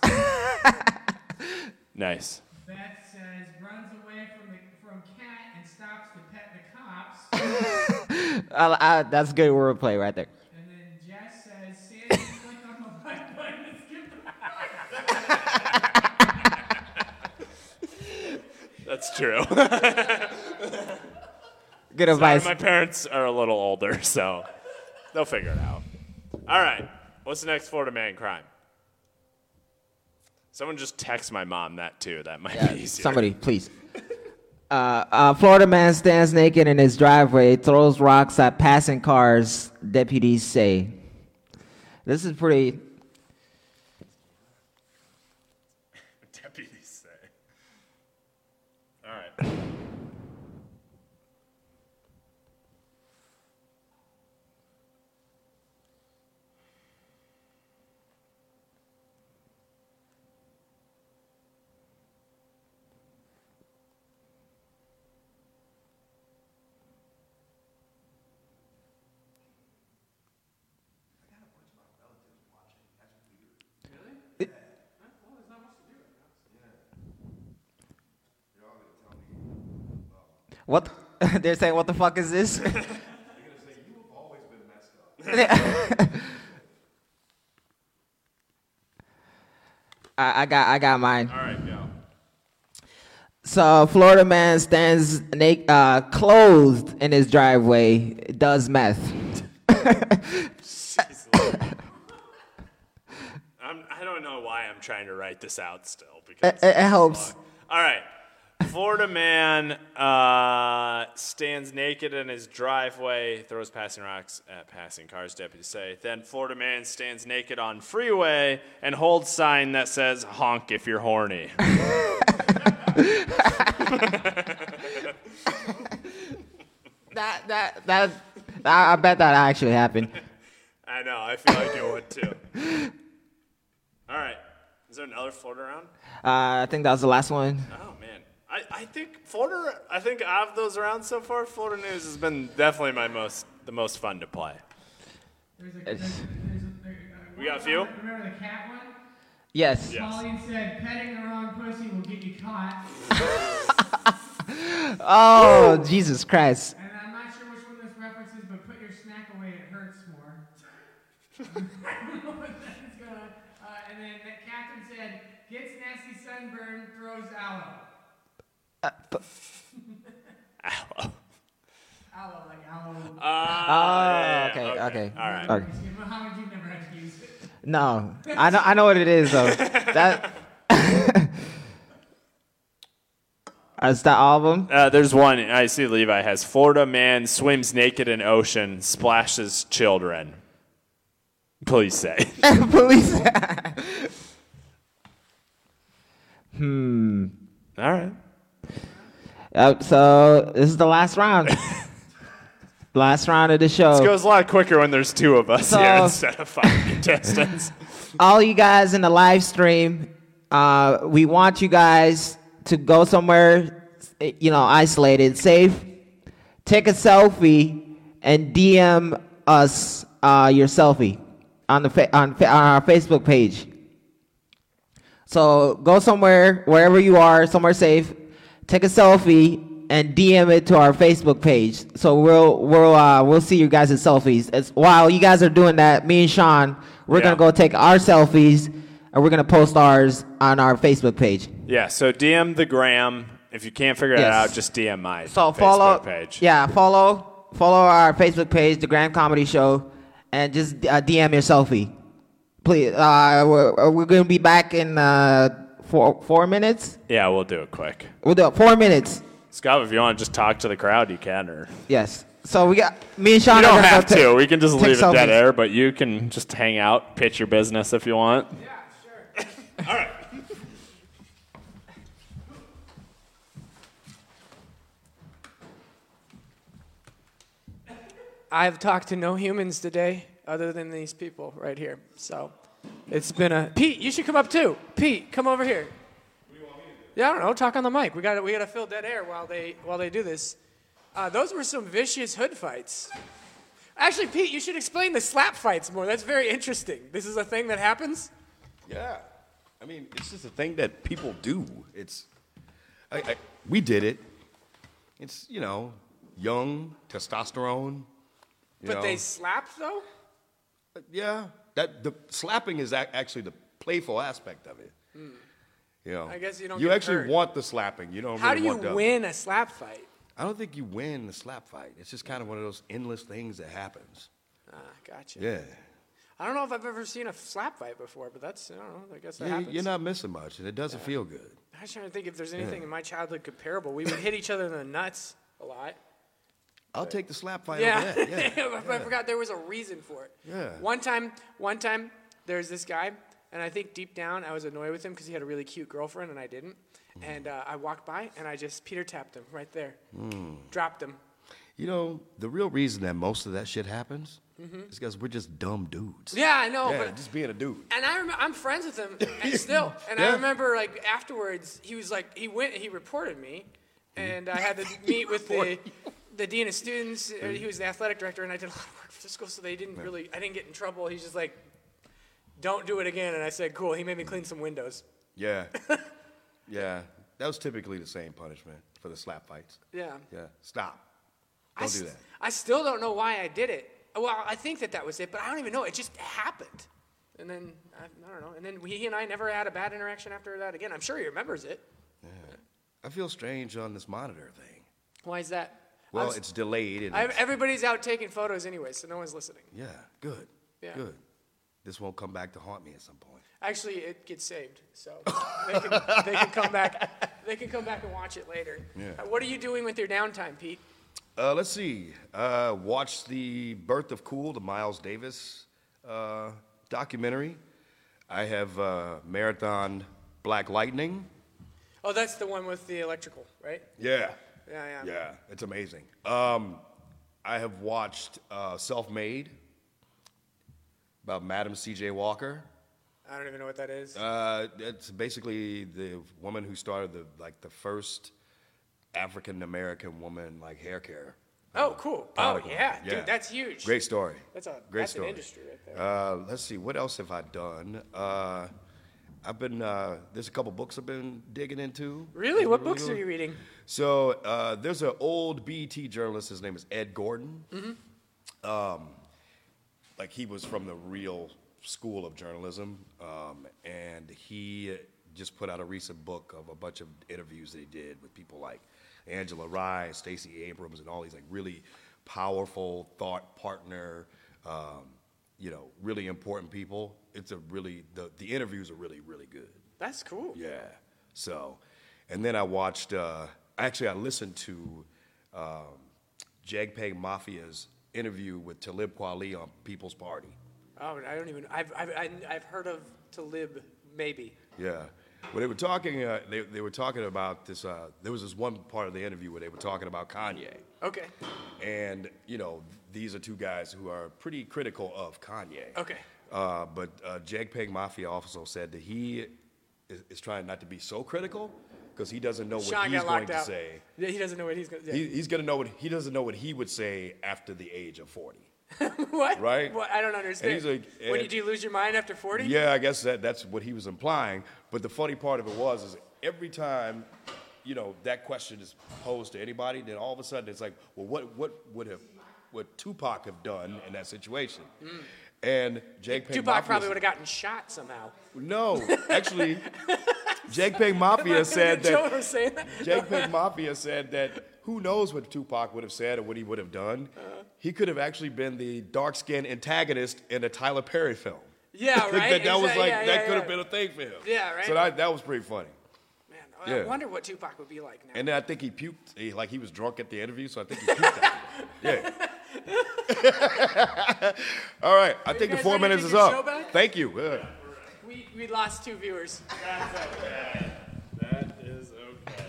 Nice. Beth says, runs away from the from cat and stops to pet the cops. I, I, that's good wordplay right there. and then Jess *laughs* says, Sandy clicked on the like button to skip That's true. *laughs* Good Sorry, advice. my parents are a little older, so they'll figure it out. All right. What's the next Florida man crime? Someone just text my mom that too. That might be easier. Somebody, please. Uh, uh, Florida man stands naked in his driveway, throws rocks at passing cars. Deputies say. This is pretty. Deputies say. All right. What? *laughs* They're saying, what the fuck is this? *laughs* *laughs* I, I got, I got mine. All right, go. So, Florida man stands naked, uh, clothed in his driveway, does meth. I'm, I don't know why I'm trying to write this out still because It- it helps. long. All right. Florida man uh, stands naked in his driveway, throws passing rocks at passing cars, deputies say. Then Florida man stands naked on freeway and holds sign that says honk if you're horny. *laughs* That, that, that, I bet that actually happened. I know, I feel like it would too. All right. Is there another Florida round? Uh, I think that was the last one. Oh I I, I think Florida. I think out of those rounds so far, Florida News has been definitely my most the most fun to play. There's a, there's there's a, there, uh, We got a few? Remember the cat one? Yes. Yes. Pauline said, petting the wrong pussy will get you caught. *laughs* Oh, Jesus Christ. And I'm not sure which one this references, but put your snack away, it hurts more. I don't know what that's gonna. Uh, and then that Catherine said, gets nasty sunburn, throws aloe. Aloe. Aloe, like aloe. Uh, Oh, yeah, okay, yeah, okay. All right. Okay. Mohamed, you've never had to use it. No, I know. I know what it is though. That. *laughs* Is that all of them? Uh, there's one. I see Levi has Florida man swims naked in ocean, splashes children. Please say. *laughs* *laughs* Police. hmm. All right. Uh, so this is the last round. *laughs* last round of the show. This goes a lot quicker when there's two of us So- here instead of five *laughs* contestants. all you guys in the live stream, uh, we want you guys to go somewhere, you know, isolated, safe. Take a selfie and DM us uh, your selfie on the fa- on, fa- on our Facebook page. So go somewhere, wherever you are, somewhere safe. Take a selfie and DM it to our Facebook page. So we'll we'll uh, we'll see you guys' selfies. It's, while you guys are doing that, me and Sean, we're Yeah. gonna go take our selfies and we're gonna post ours on our Facebook page. Yeah, so DM the gram. If you can't figure it Yes. out, just DM my So Facebook follow, page. yeah, follow follow our Facebook page, the Gram Comedy Show, and just uh, DM your selfie, please. Uh, we're, we're gonna be back in uh, four four minutes. Yeah, we'll do it quick. We'll do it four minutes. Scott, if you want to just talk to the crowd, you can. Or Yes. So we got me and Sean. you don't gonna have to. We can just leave it dead air, but you can just hang out, pitch your business if you want. Yeah, sure. *laughs* All right. *laughs* I've talked to no humans today other than these people right here. So it's been a Pete. You should come up too. Pete, come over here. Yeah, I don't know. Talk on the mic. We got to we got to fill dead air while they while they do this. Uh, those were some vicious hood fights. Actually, Pete, you should explain the slap fights more. That's very interesting. This is a thing that happens. Yeah. I mean, it's just a thing that people do. It's, I, I, we did it. It's, you know, young, testosterone. You But know. they slap though. yeah. That, the slapping is ac- actually the playful aspect of it. You know. I guess you don't You actually hurt. want the slapping. You don't How really do you win a slap fight? I don't think you win the slap fight. It's just kind of one of those endless things that happens. Ah, gotcha. Yeah. I don't know if I've ever seen a slap fight before, but that's I don't know. I guess that Yeah, happens. you're not missing much, and it doesn't feel good. I was trying to think if there's anything Yeah. in my childhood comparable. We would hit each other in the nuts a lot. I'll take the slap fight Yeah, over that. *laughs* Yeah. I forgot there was a reason for it. Yeah. One time, one time, there's this guy, and I think deep down I was annoyed with him because he had a really cute girlfriend and I didn't. And uh, I walked by and I just Peter tapped him right there, Mm. dropped him. You know, the real reason that most of that shit happens Mhm. is because we're just dumb dudes. Yeah, I know, Yeah, but just being a dude. And I rem- I'm friends with him, *laughs* and still. And I remember, like afterwards, he was like, he went, he reported me, and I had to *laughs* meet with the the dean of students. uh, He was the athletic director, and I did a lot of work for the school, so they didn't really, I didn't get in trouble. He's just like, don't do it again. And I said, cool. He made me clean some windows. Yeah. *laughs* yeah. That was typically the same punishment for the slap fights. Yeah. Yeah. Stop. I Don't do s- that. I still don't know why I did it. Well, I think that that was it, but I don't even know. It just happened. And then, I, I don't know. And then he and I never had a bad interaction after that again. I'm sure he remembers it. I feel strange on this monitor thing. Why is that? Well, s- it's delayed. And it's- everybody's out taking photos anyway, so no one's listening. yeah, good. Yeah. Good. This won't come back to haunt me at some point. Actually, it gets saved, so they can, they can come back. They can come back and watch it later. Yeah. Uh, What are you doing with your downtime, Pete? Uh, let's see. Uh, watch the Birth of Cool, the Miles Davis uh, documentary. I have uh, marathon Black Lightning. Oh, that's the one with the electrical, right? Yeah. Yeah, yeah. Yeah, it's amazing. Um, I have watched uh, Self Made about Madam C.J. Walker. I don't even know what that is. Uh, it's basically the woman who started the like the first African American woman like hair care. Oh, cool. Oh, article. yeah. Dude, that's huge. Great story. That's a great that's story. an industry right there. Uh, let's see, what else have I done? Uh, I've been uh, there's a couple books I've been digging into. Really? What books are you reading? So uh, there's an old BET journalist. His name is Ed Gordon. Mm-hmm. Um, like he was from the real school of journalism, um, and he just put out a recent book of a bunch of interviews that he did with people like Angela Rye, Stacey Abrams, and all these like really powerful thought partner, um, you know, really important people. It's a really the the interviews are really really good. That's cool. Yeah. So, and then I watched. Uh, actually, I listened to um, JPEG Mafia's interview with Talib Kweli on People's Party. Oh, I don't even. I've I've I've heard of Talib maybe. Yeah. Well, they were talking. Uh, they they were talking about this. Uh, there was this one part of the interview where they were talking about Kanye, Okay. and you know these are two guys who are pretty critical of Kanye. Okay. Uh, but uh, JPEG Mafia also said that he is, is trying not to be so critical because he doesn't know what Sean he's going locked to say. Yeah, he doesn't know what he's gonna. Yeah. He, he's gonna know what he doesn't know what he would say after the age of forty. *laughs* what? right? What? I don't understand. he's like, when and- did you lose your mind after forty? Yeah, I guess that that's what he was implying. But the funny part of it was is every time, you know, that question is posed to anybody, then all of a sudden it's like, well, what what would have what Tupac have done in that situation? And Jake Peg Tupac Mafia probably would have gotten shot somehow. No, actually, *laughs* Jake Am Mafia said Joe that. for saying Mafia said that who knows what Tupac would have said or what he would have done. Uh-huh. He could have actually been the dark skinned antagonist in a Tyler Perry film. Yeah, *laughs* that, right? that was like yeah, that yeah, could have been a thing for him. Yeah, right? So that, that was pretty funny. Man, I wonder what Tupac would be like now. And then I think he puked, he, like he was drunk at the interview, so I think he puked. *laughs* Yeah. *laughs* All right, I think the four minutes is up. Thank you. Yeah. We we lost two viewers. That is okay.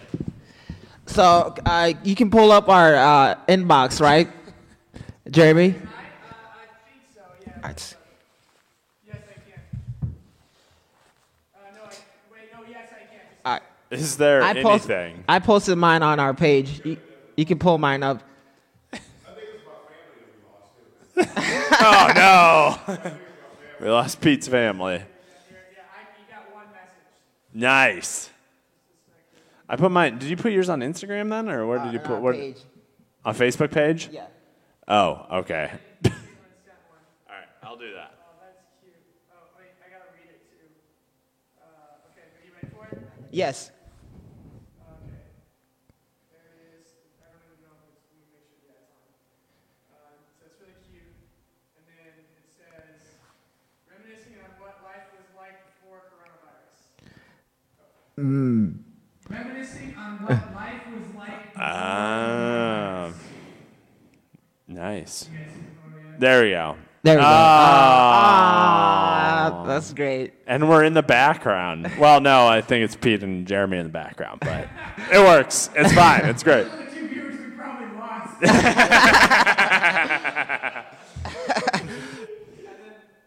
So uh, you can pull up our uh, inbox, right, Jeremy? Alright. Yes, I can. Uh, no, I, wait, no, yes, I can. Alright. Is there I post- anything? I posted mine on our page. You, you can pull mine up. *laughs* oh no! *laughs* we lost Pete's family. Nice. I put mine. Did you put yours on Instagram then, or where did you uh, put? our Where, page. On Facebook page? Yeah. Oh, okay. *laughs* All right, I'll do that. Yes. Mm. Reminiscing on what life was like. Um, nice. There we go. There we go. Ah. Ah, that's great. And we're in the background. Well, no, I think it's Pete and Jeremy in the background, but it works. It's fine. It's great. *laughs* The two viewers we probably lost. *laughs*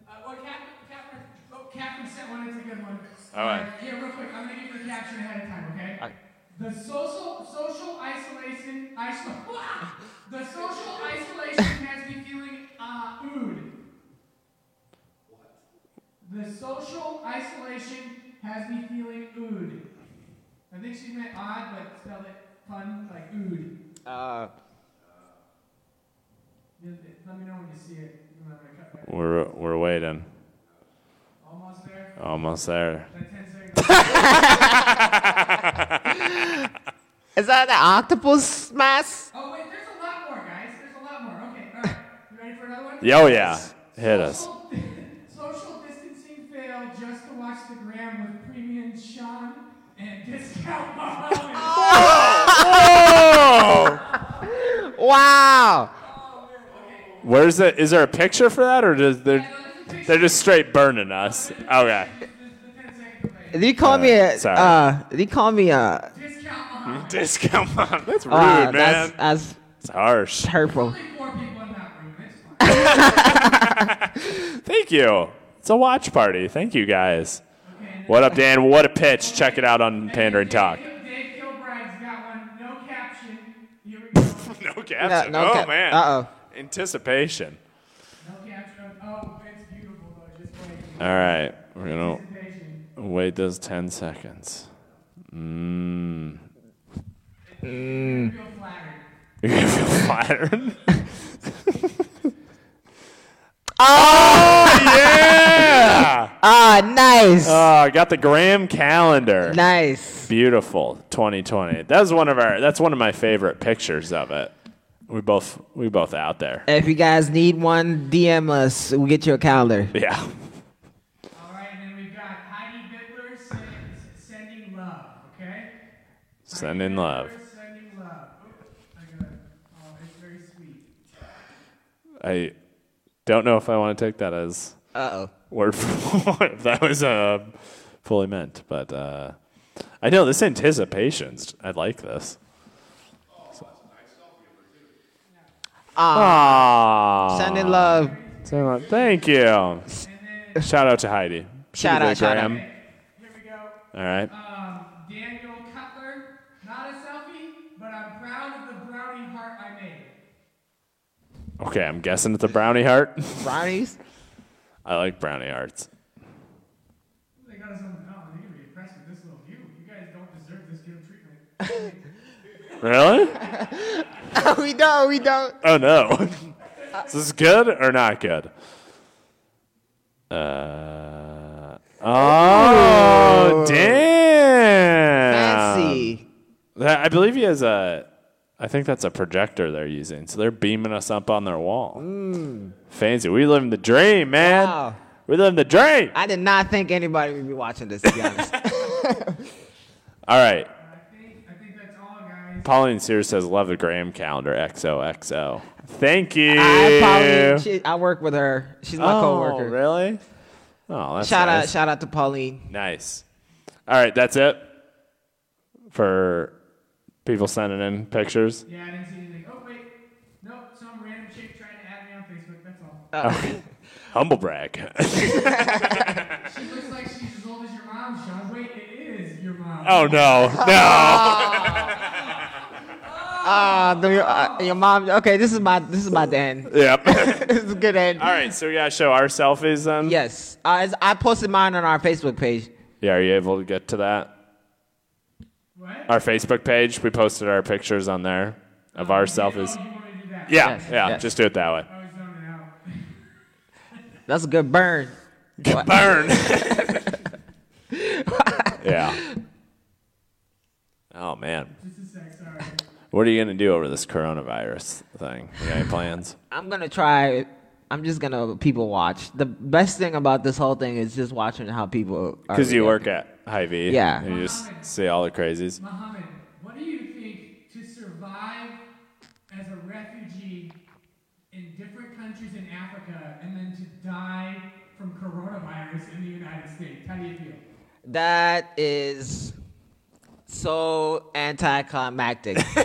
Uh, well, Catherine, Catherine, Oh, Catherine sent one. It's a good one. All right. Uh, yeah, real quick. I'm gonna give you the caption ahead of time, okay? The social social isolation iso- *laughs* the social isolation has me feeling uh ooed. The social isolation has me feeling ooed. I think she meant odd, but spelled it fun, like ood. Uh, Let me know when you see it. and I'm cut that. We're we're waiting. Almost there. Almost there. That 10 seconds. *laughs* Is that an octopus mask? Oh wait, there's a lot more, guys. There's a lot more. Okay, all right. You ready for another one? Oh yeah, hit us. Social, *laughs* social distancing failed just to watch the gram with premium Sean and discount Mohamed. *laughs* Oh! Wow. Where's it? Is there a picture for that, or does they're they're just straight burning us? Okay. Did he call me a? Sorry. Uh, did he call me a? *laughs* Discount mom. That's *laughs* rude, Uh, man. that's, that's it's harsh. hurtful. *laughs* Thank you. It's a watch party. Thank you guys. What up, Dan? What a pitch. Check it out on Pandering Talk. Dave Kilbride's got one. No caption. caption. no caption oh cap- man. uh-oh. Anticipation. No caption. Oh, it's beautiful though. Just wait. All right, we're gonna wait those ten seconds. Mmm. Mm. Feel. You're gonna feel flattered. *laughs* *laughs* Oh, yeah! Ah, nice. Oh, I got the Gram calendar. Nice. Beautiful. 2020. That's one of our. That's one of my favorite pictures of it. We both we both out there. If you guys need one, DM us. We'll get you a calendar. Yeah. All right, and then we've got Heidi Bittler sending, sending love. Okay. Sending love. Sending love. I got it. It's very sweet. I don't know if I want to take that as Uh-oh. word for word. If that was uh, fully meant, but uh, I know this anticipations. I like this. Aww. Sending love. Sending love. Thank you. Shout out to Heidi. Shout out, be shout out. Gram. All right. Um, Daniel Cutler, not a selfie, but I'm proud of the brownie heart I made. Okay, I'm guessing it's a brownie heart. *laughs* Brownies? I like brownie hearts. They got us on the they're gonna be impressed with this little view. You guys don't deserve this good treatment. *laughs* Really? *laughs* we don't. We don't. Oh no. Is this good or not good? Uh, oh, damn. Fancy. That- I believe he has a. I think that's a projector they're using, so they're beaming us up on their wall. Mm. Fancy. We live in the dream, man. Wow. We live the dream. I did not think anybody would be watching this, to be honest. *laughs* *laughs* All right. I think, I think that's all, guys. Pauline Sears says, "Love the Gram calendar." XOXO. Thank you. I, Pauline, she, I work with her. She's my Oh, coworker. Really? Oh, that's shout out, shout out to Pauline. Nice. All right, that's it for people sending in pictures. Yeah, I didn't see anything. Oh wait, nope, some random chick trying to add me on Facebook. That's all. Okay. *laughs* Humble brag. *laughs* She looks like she's as old as your mom, Sean. Wait, it is your mom. oh no, no. *laughs* Ah, the- uh, your mom. Okay, this is my this is my end. yep. this is a good end. All right, so we gotta show our selfies then. Yes, uh, it's- I posted mine on our Facebook page. Yeah, are you able to get to that? What? Our Facebook page. We posted our pictures on there of our selfies. You want to do that? Yeah, Yes, yeah. yes. Just do it that way. I was zoning out. *laughs* That's a good burn. Good burn. *laughs* *laughs* yeah. Oh man. Just a sec, sorry. What are you gonna do over this coronavirus thing? You got any plans? I'm gonna try. I'm just gonna people watch. The best thing about this whole thing is just watching how people. are Because you work reacting. at Hy-Vee. Yeah. and You just see all the crazies. Mohamed, what do you think to survive as a refugee in different countries in Africa and then to die from coronavirus in the United States? How do you feel? That is so anticlimactic. *laughs*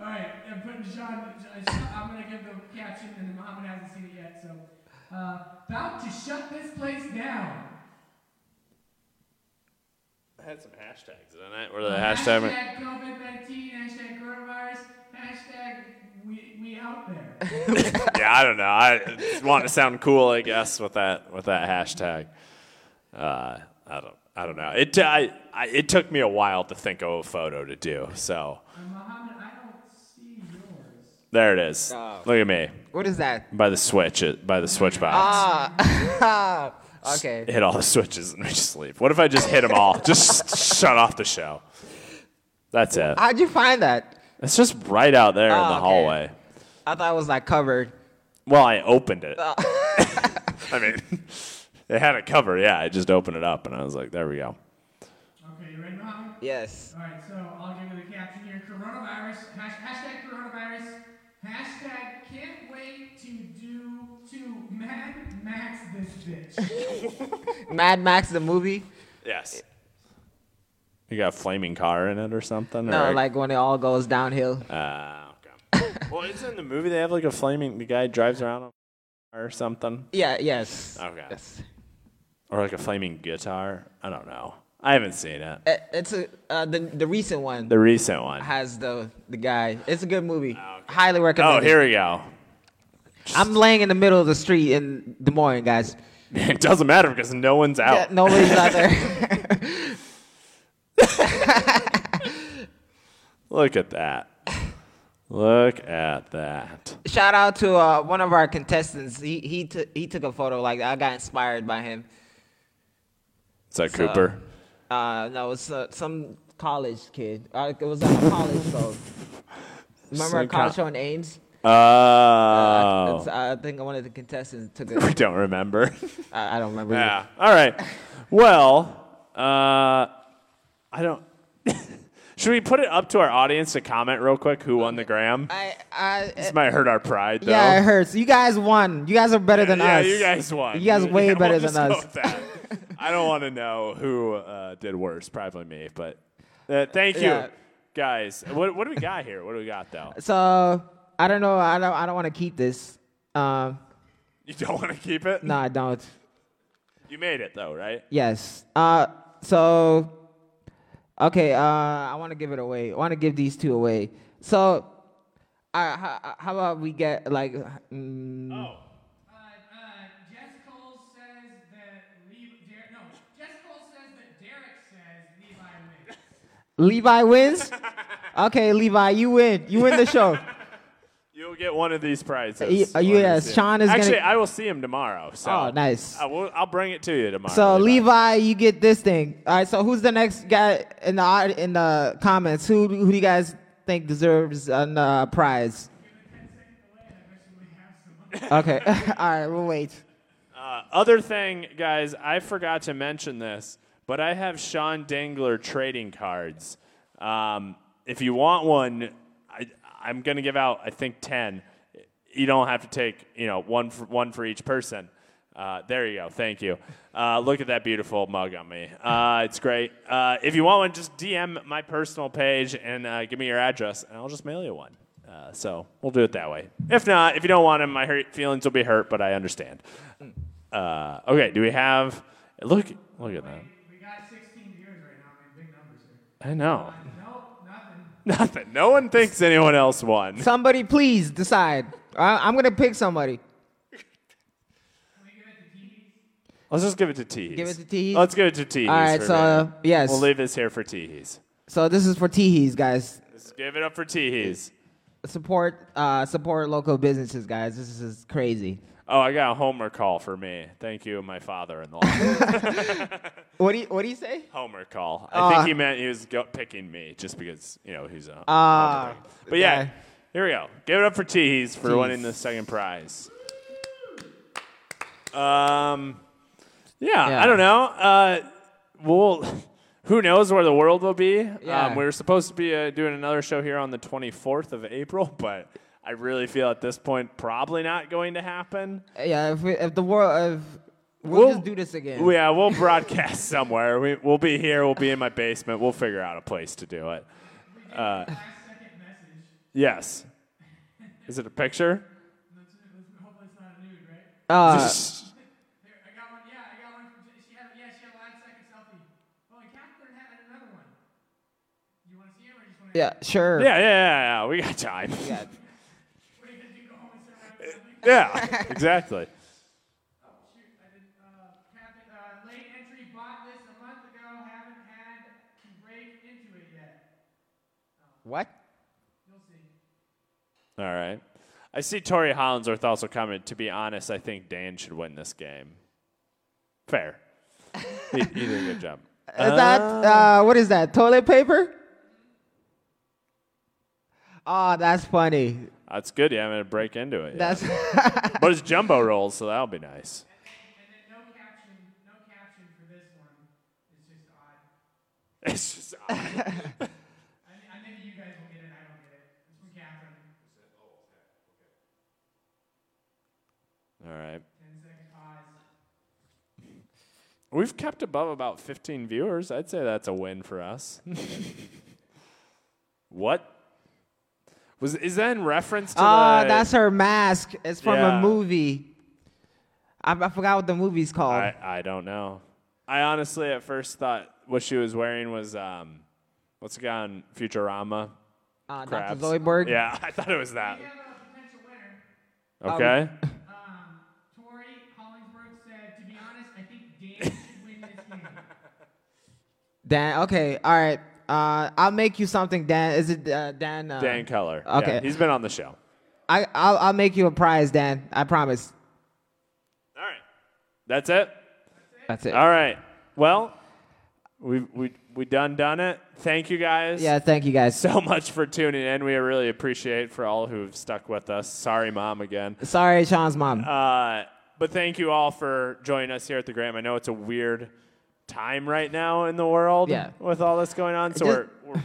All right, I'm putting Sean. Sean- I'm gonna give the caption, and Mohamed hasn't seen it yet. So, uh, about to shut this place down. I had some hashtags in it. Where the hashtag? Hashtag COVID-19. Hashtag coronavirus. Hashtag we we out there. *laughs* yeah, I don't know. I just want to sound cool, I guess, with that with that hashtag. Uh, I don't. I don't know. It I, I, it took me a while to think of a photo to do. So And Mohamed, I don't see yours. There it is. Oh. Look at me what is that? by the switch. It by the switch box. Ah, *laughs* okay. hit all the switches and we just leave. What if I just hit them all? *laughs* just shut off the show. That's it. How'd you find that? It's just right out there in Oh, the okay. hallway. I thought it was like covered. Well, I opened it. Oh. *laughs* I mean, it had a cover. Yeah, I just opened it up and I was like, there we go. Okay, you ready, Mohamed? Yes. All right, so I'll give you the caption here. Coronavirus. Hashtag coronavirus. Hashtag can't wait to do to Mad Max this bitch. *laughs* Mad Max the movie. Yes. You got a flaming car in it or something? No, or? like when it all goes downhill. Uh, okay. *laughs* well, isn't in the movie they have like a flaming? The guy drives around on a car or something. Yeah. Yes. Okay. Yes. Or like a flaming guitar. I don't know. I haven't seen it. Uh, It's a uh, the the recent one The recent one. has the the guy. It's a good movie. Highly recommend. Oh, here we go. I'm laying in the middle of the street in Des Moines, guys. *laughs* It doesn't matter because no one's out. Yeah, nobody's out there. *laughs* Look at that. Look at that. Shout out to uh, one of our contestants. He he took he took a photo. Like that. I got inspired by him. Is that So- Cooper? Uh, no, it's uh, some college kid. Uh, it was at a college *laughs* show. Remember Some a college co- show in Ames? Oh. Uh, it's- I think one of the contestants took *laughs* we it. don't remember. *laughs* I, I don't remember. Yeah. All right. Well, uh, I don't. Should we put it up to our audience to comment real quick who won the gram? I, I, this might hurt our pride, though. yeah, it hurts. You guys won. You guys are better than us. yeah, us. you guys won. You guys way Yeah, better we'll than just go us. with that. *laughs* I don't want to know who uh, did worse. Probably me, but uh, thank you, Yeah. guys. What, what do we got here? What do we got though? So I don't know. I don't. I don't want to keep this. Um, You don't want to keep it? no, I don't. You made it though, right? Yes. Uh, so, okay. Uh, I want to give it away. I want to give these two away. So, uh, how, how about we get like? Mm, Oh. Jess Cole says that Levi, Der- no, Jess Cole says that Derek says Levi wins. *laughs* Okay, Levi, you win. You win the show. *laughs* You'll get one of these prizes. Uh, you- uh, yes. Sean is gonna- Actually, I will see him tomorrow. So. Oh, nice. I will, I'll bring it to you tomorrow. So Levi. Levi, you get this thing. All right. So who's the next guy in the in the comments? Who who do you guys think deserves a uh, prize? Okay. *laughs* All right. We'll wait. Uh, other thing, guys, I forgot to mention this, but I have Sean Dengler trading cards. Um, if you want one, I, I'm going to give out, I think, 10. You don't have to take, you know, one for, one for each person. Uh, there you go. Thank you. Uh, look at that beautiful mug on me. Uh, it's great. Uh, if you want one, just DM my personal page and uh, give me your address, and I'll just mail you one. Uh, so we'll do it that way. If not, if you don't want them, my hurt, feelings will be hurt, but I understand. Okay, do we have? Look, look at that. We got 16 viewers right now. I mean, big numbers here. I know. No, nothing. Nothing. No one thinks anyone else won. Somebody, please decide. I, I'm gonna pick somebody. Let's just give it to Tees. Give it to Tees? Let's give it to Tees. All right, for so, uh, yes. We'll leave this here for Tees. So this is for Teehees, guys. Let's give it up for Tees. Support uh, support local businesses, guys. This is crazy. Oh, I got a Homer call for me. Thank you, my father-in-law. *laughs* What do you What do you say? Homer call. I Uh, think he meant he was go- picking me just because you know he's a. Ah, but yeah, here we go. Give it up for Tees for Tees. winning the second prize. Um, yeah, Yeah. I don't know. Uh, we'll. Who knows where the world will be? Yeah. Um, we were supposed to be uh, doing another show here on the 24th of April, *laughs* but I really feel at this point probably not going to happen. Yeah, if, we, if the world, if we'll, just do this again. Yeah, we'll broadcast *laughs* somewhere. We, we'll be here. We'll be in my basement. We'll figure out a place to do it. Uh, yes. Is it a picture? Hopefully it's not a nude, right? Uh, There, I got one. Yeah, I got one. From, she had, yeah, she had a live second selfie. Oh, and Catherine another one. You want to see him or just want to? yeah, sure. yeah, yeah, yeah, yeah. We got time are you gonna do? Go home and start writing something? Yeah, exactly. Shoot! I did. Uh, Catherine, uh, late entry. Bought this a month ago. Haven't had to break into it yet. What? You'll see. All right. I see Tori Hollingsworth also comment. To be honest, I think Dan should win this game. Fair. *laughs* he, he did a good job. Is that uh, what is that? Toilet paper? Oh, that's funny. That's good. Yeah, I'm gonna break into it. yeah. That's *laughs* but it's jumbo rolls, so that'll be nice. And then no caption. No caption for this one. It's just odd. *laughs* *laughs* I, I maybe you guys will get it. I don't get it. It's from Catherine. All right. Ten second pause. We've kept above about 15 viewers. I'd say that's a win for us. what? Was is that in reference to Oh, the? that's her mask. It's from Yeah. a movie. I, I forgot what the movie's called. I, I don't know. I honestly at first thought what she was wearing was um, what's the guy on Futurama? Uh, Dr. Zoidberg? Yeah, *laughs* I thought it was that. Um, Okay. Um, *laughs* Tori Hollingsworth said, to be honest, I think Dan should win this game. Dan. Okay. All right. Uh, I'll make you something, Dan. Is it uh, Dan? Uh, Dan Keller. Okay. Yeah, he's been on the show. I I'll, I'll make you a prize, Dan. I promise. All right. That's it. That's it. All right. Well, we we we done done it. Thank you guys. Yeah. Thank you guys. so much for tuning in. We really appreciate for all who've stuck with us. Sorry, mom, again. Sorry, Sean's mom. Uh, but thank you all for joining us here at the Gram. I know it's a weird time right now in the world Yeah. with all this going on. So Just- we're, we're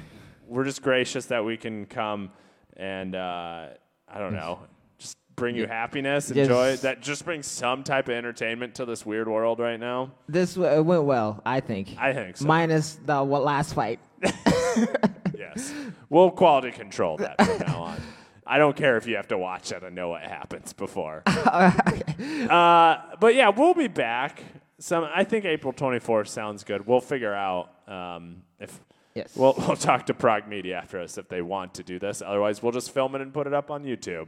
we're just gracious that we can come and uh, I don't know, just bring you happiness and Just- joy. That just brings some type of entertainment to this weird world right now. This w- it went well, I think. I think so. Minus the last fight. *laughs* yes. We'll quality control that from now on. I don't care if you have to watch it and know what happens before. *laughs* uh, but yeah, we'll be back. Some, I think April 24th sounds good. We'll figure out um, if. Yes. We'll, we'll talk to Prague Media after us if they want to do this. Otherwise, we'll just film it and put it up on YouTube.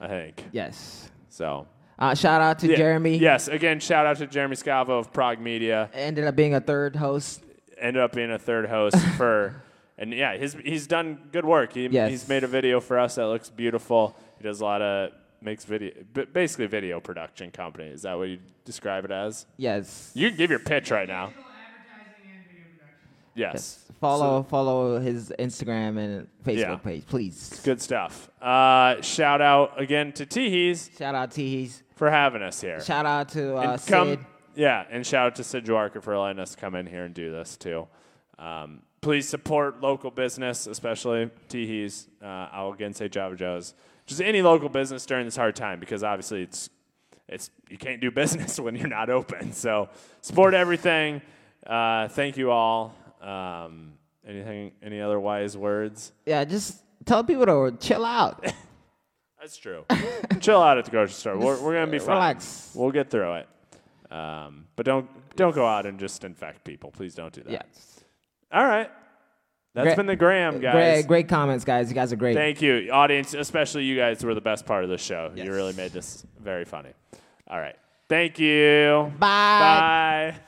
I think. Yes. So. Uh, shout out to Yeah. Jeremy. Yes. Again, shout out to Jeremy Scavo of Prague Media. Ended up being a third host. ended up being a third host *laughs* for, and yeah, he's he's done good work. He, Yes. He's made a video for us that looks beautiful. He does a lot of makes video, b- basically video production company. Is that what you describe it as? Yes. You can give your pitch right now. Yes. Follow follow his Instagram and Facebook Yeah. page, please. Good stuff. Uh, shout out again to Teehees. Shout out Teehees. for having us here. Shout out to uh, And come- Sid. Yeah, and shout out to Sid Dwarker for letting us come in here and do this too. Um, please support local business, especially Teehees. Uh, I'll again say Java Joe's. Just any local business during this hard time because obviously it's it's you can't do *laughs* business when you're not open. So support everything. Uh, thank you all. Um, anything? Any other wise words? Yeah, just tell people to chill out. *laughs* That's true. Chill out at the grocery store. We're, we're gonna be fine. Relax. We'll get through it. Um, but don't don't go out and just infect people. Please don't do that. Yes. All right. That's Great- been the Gram, guys. Great, great comments, guys. You guys are great. Thank you, audience, especially you guys were the best part of the show. You really made this very funny. All right. Thank you. Bye. Bye.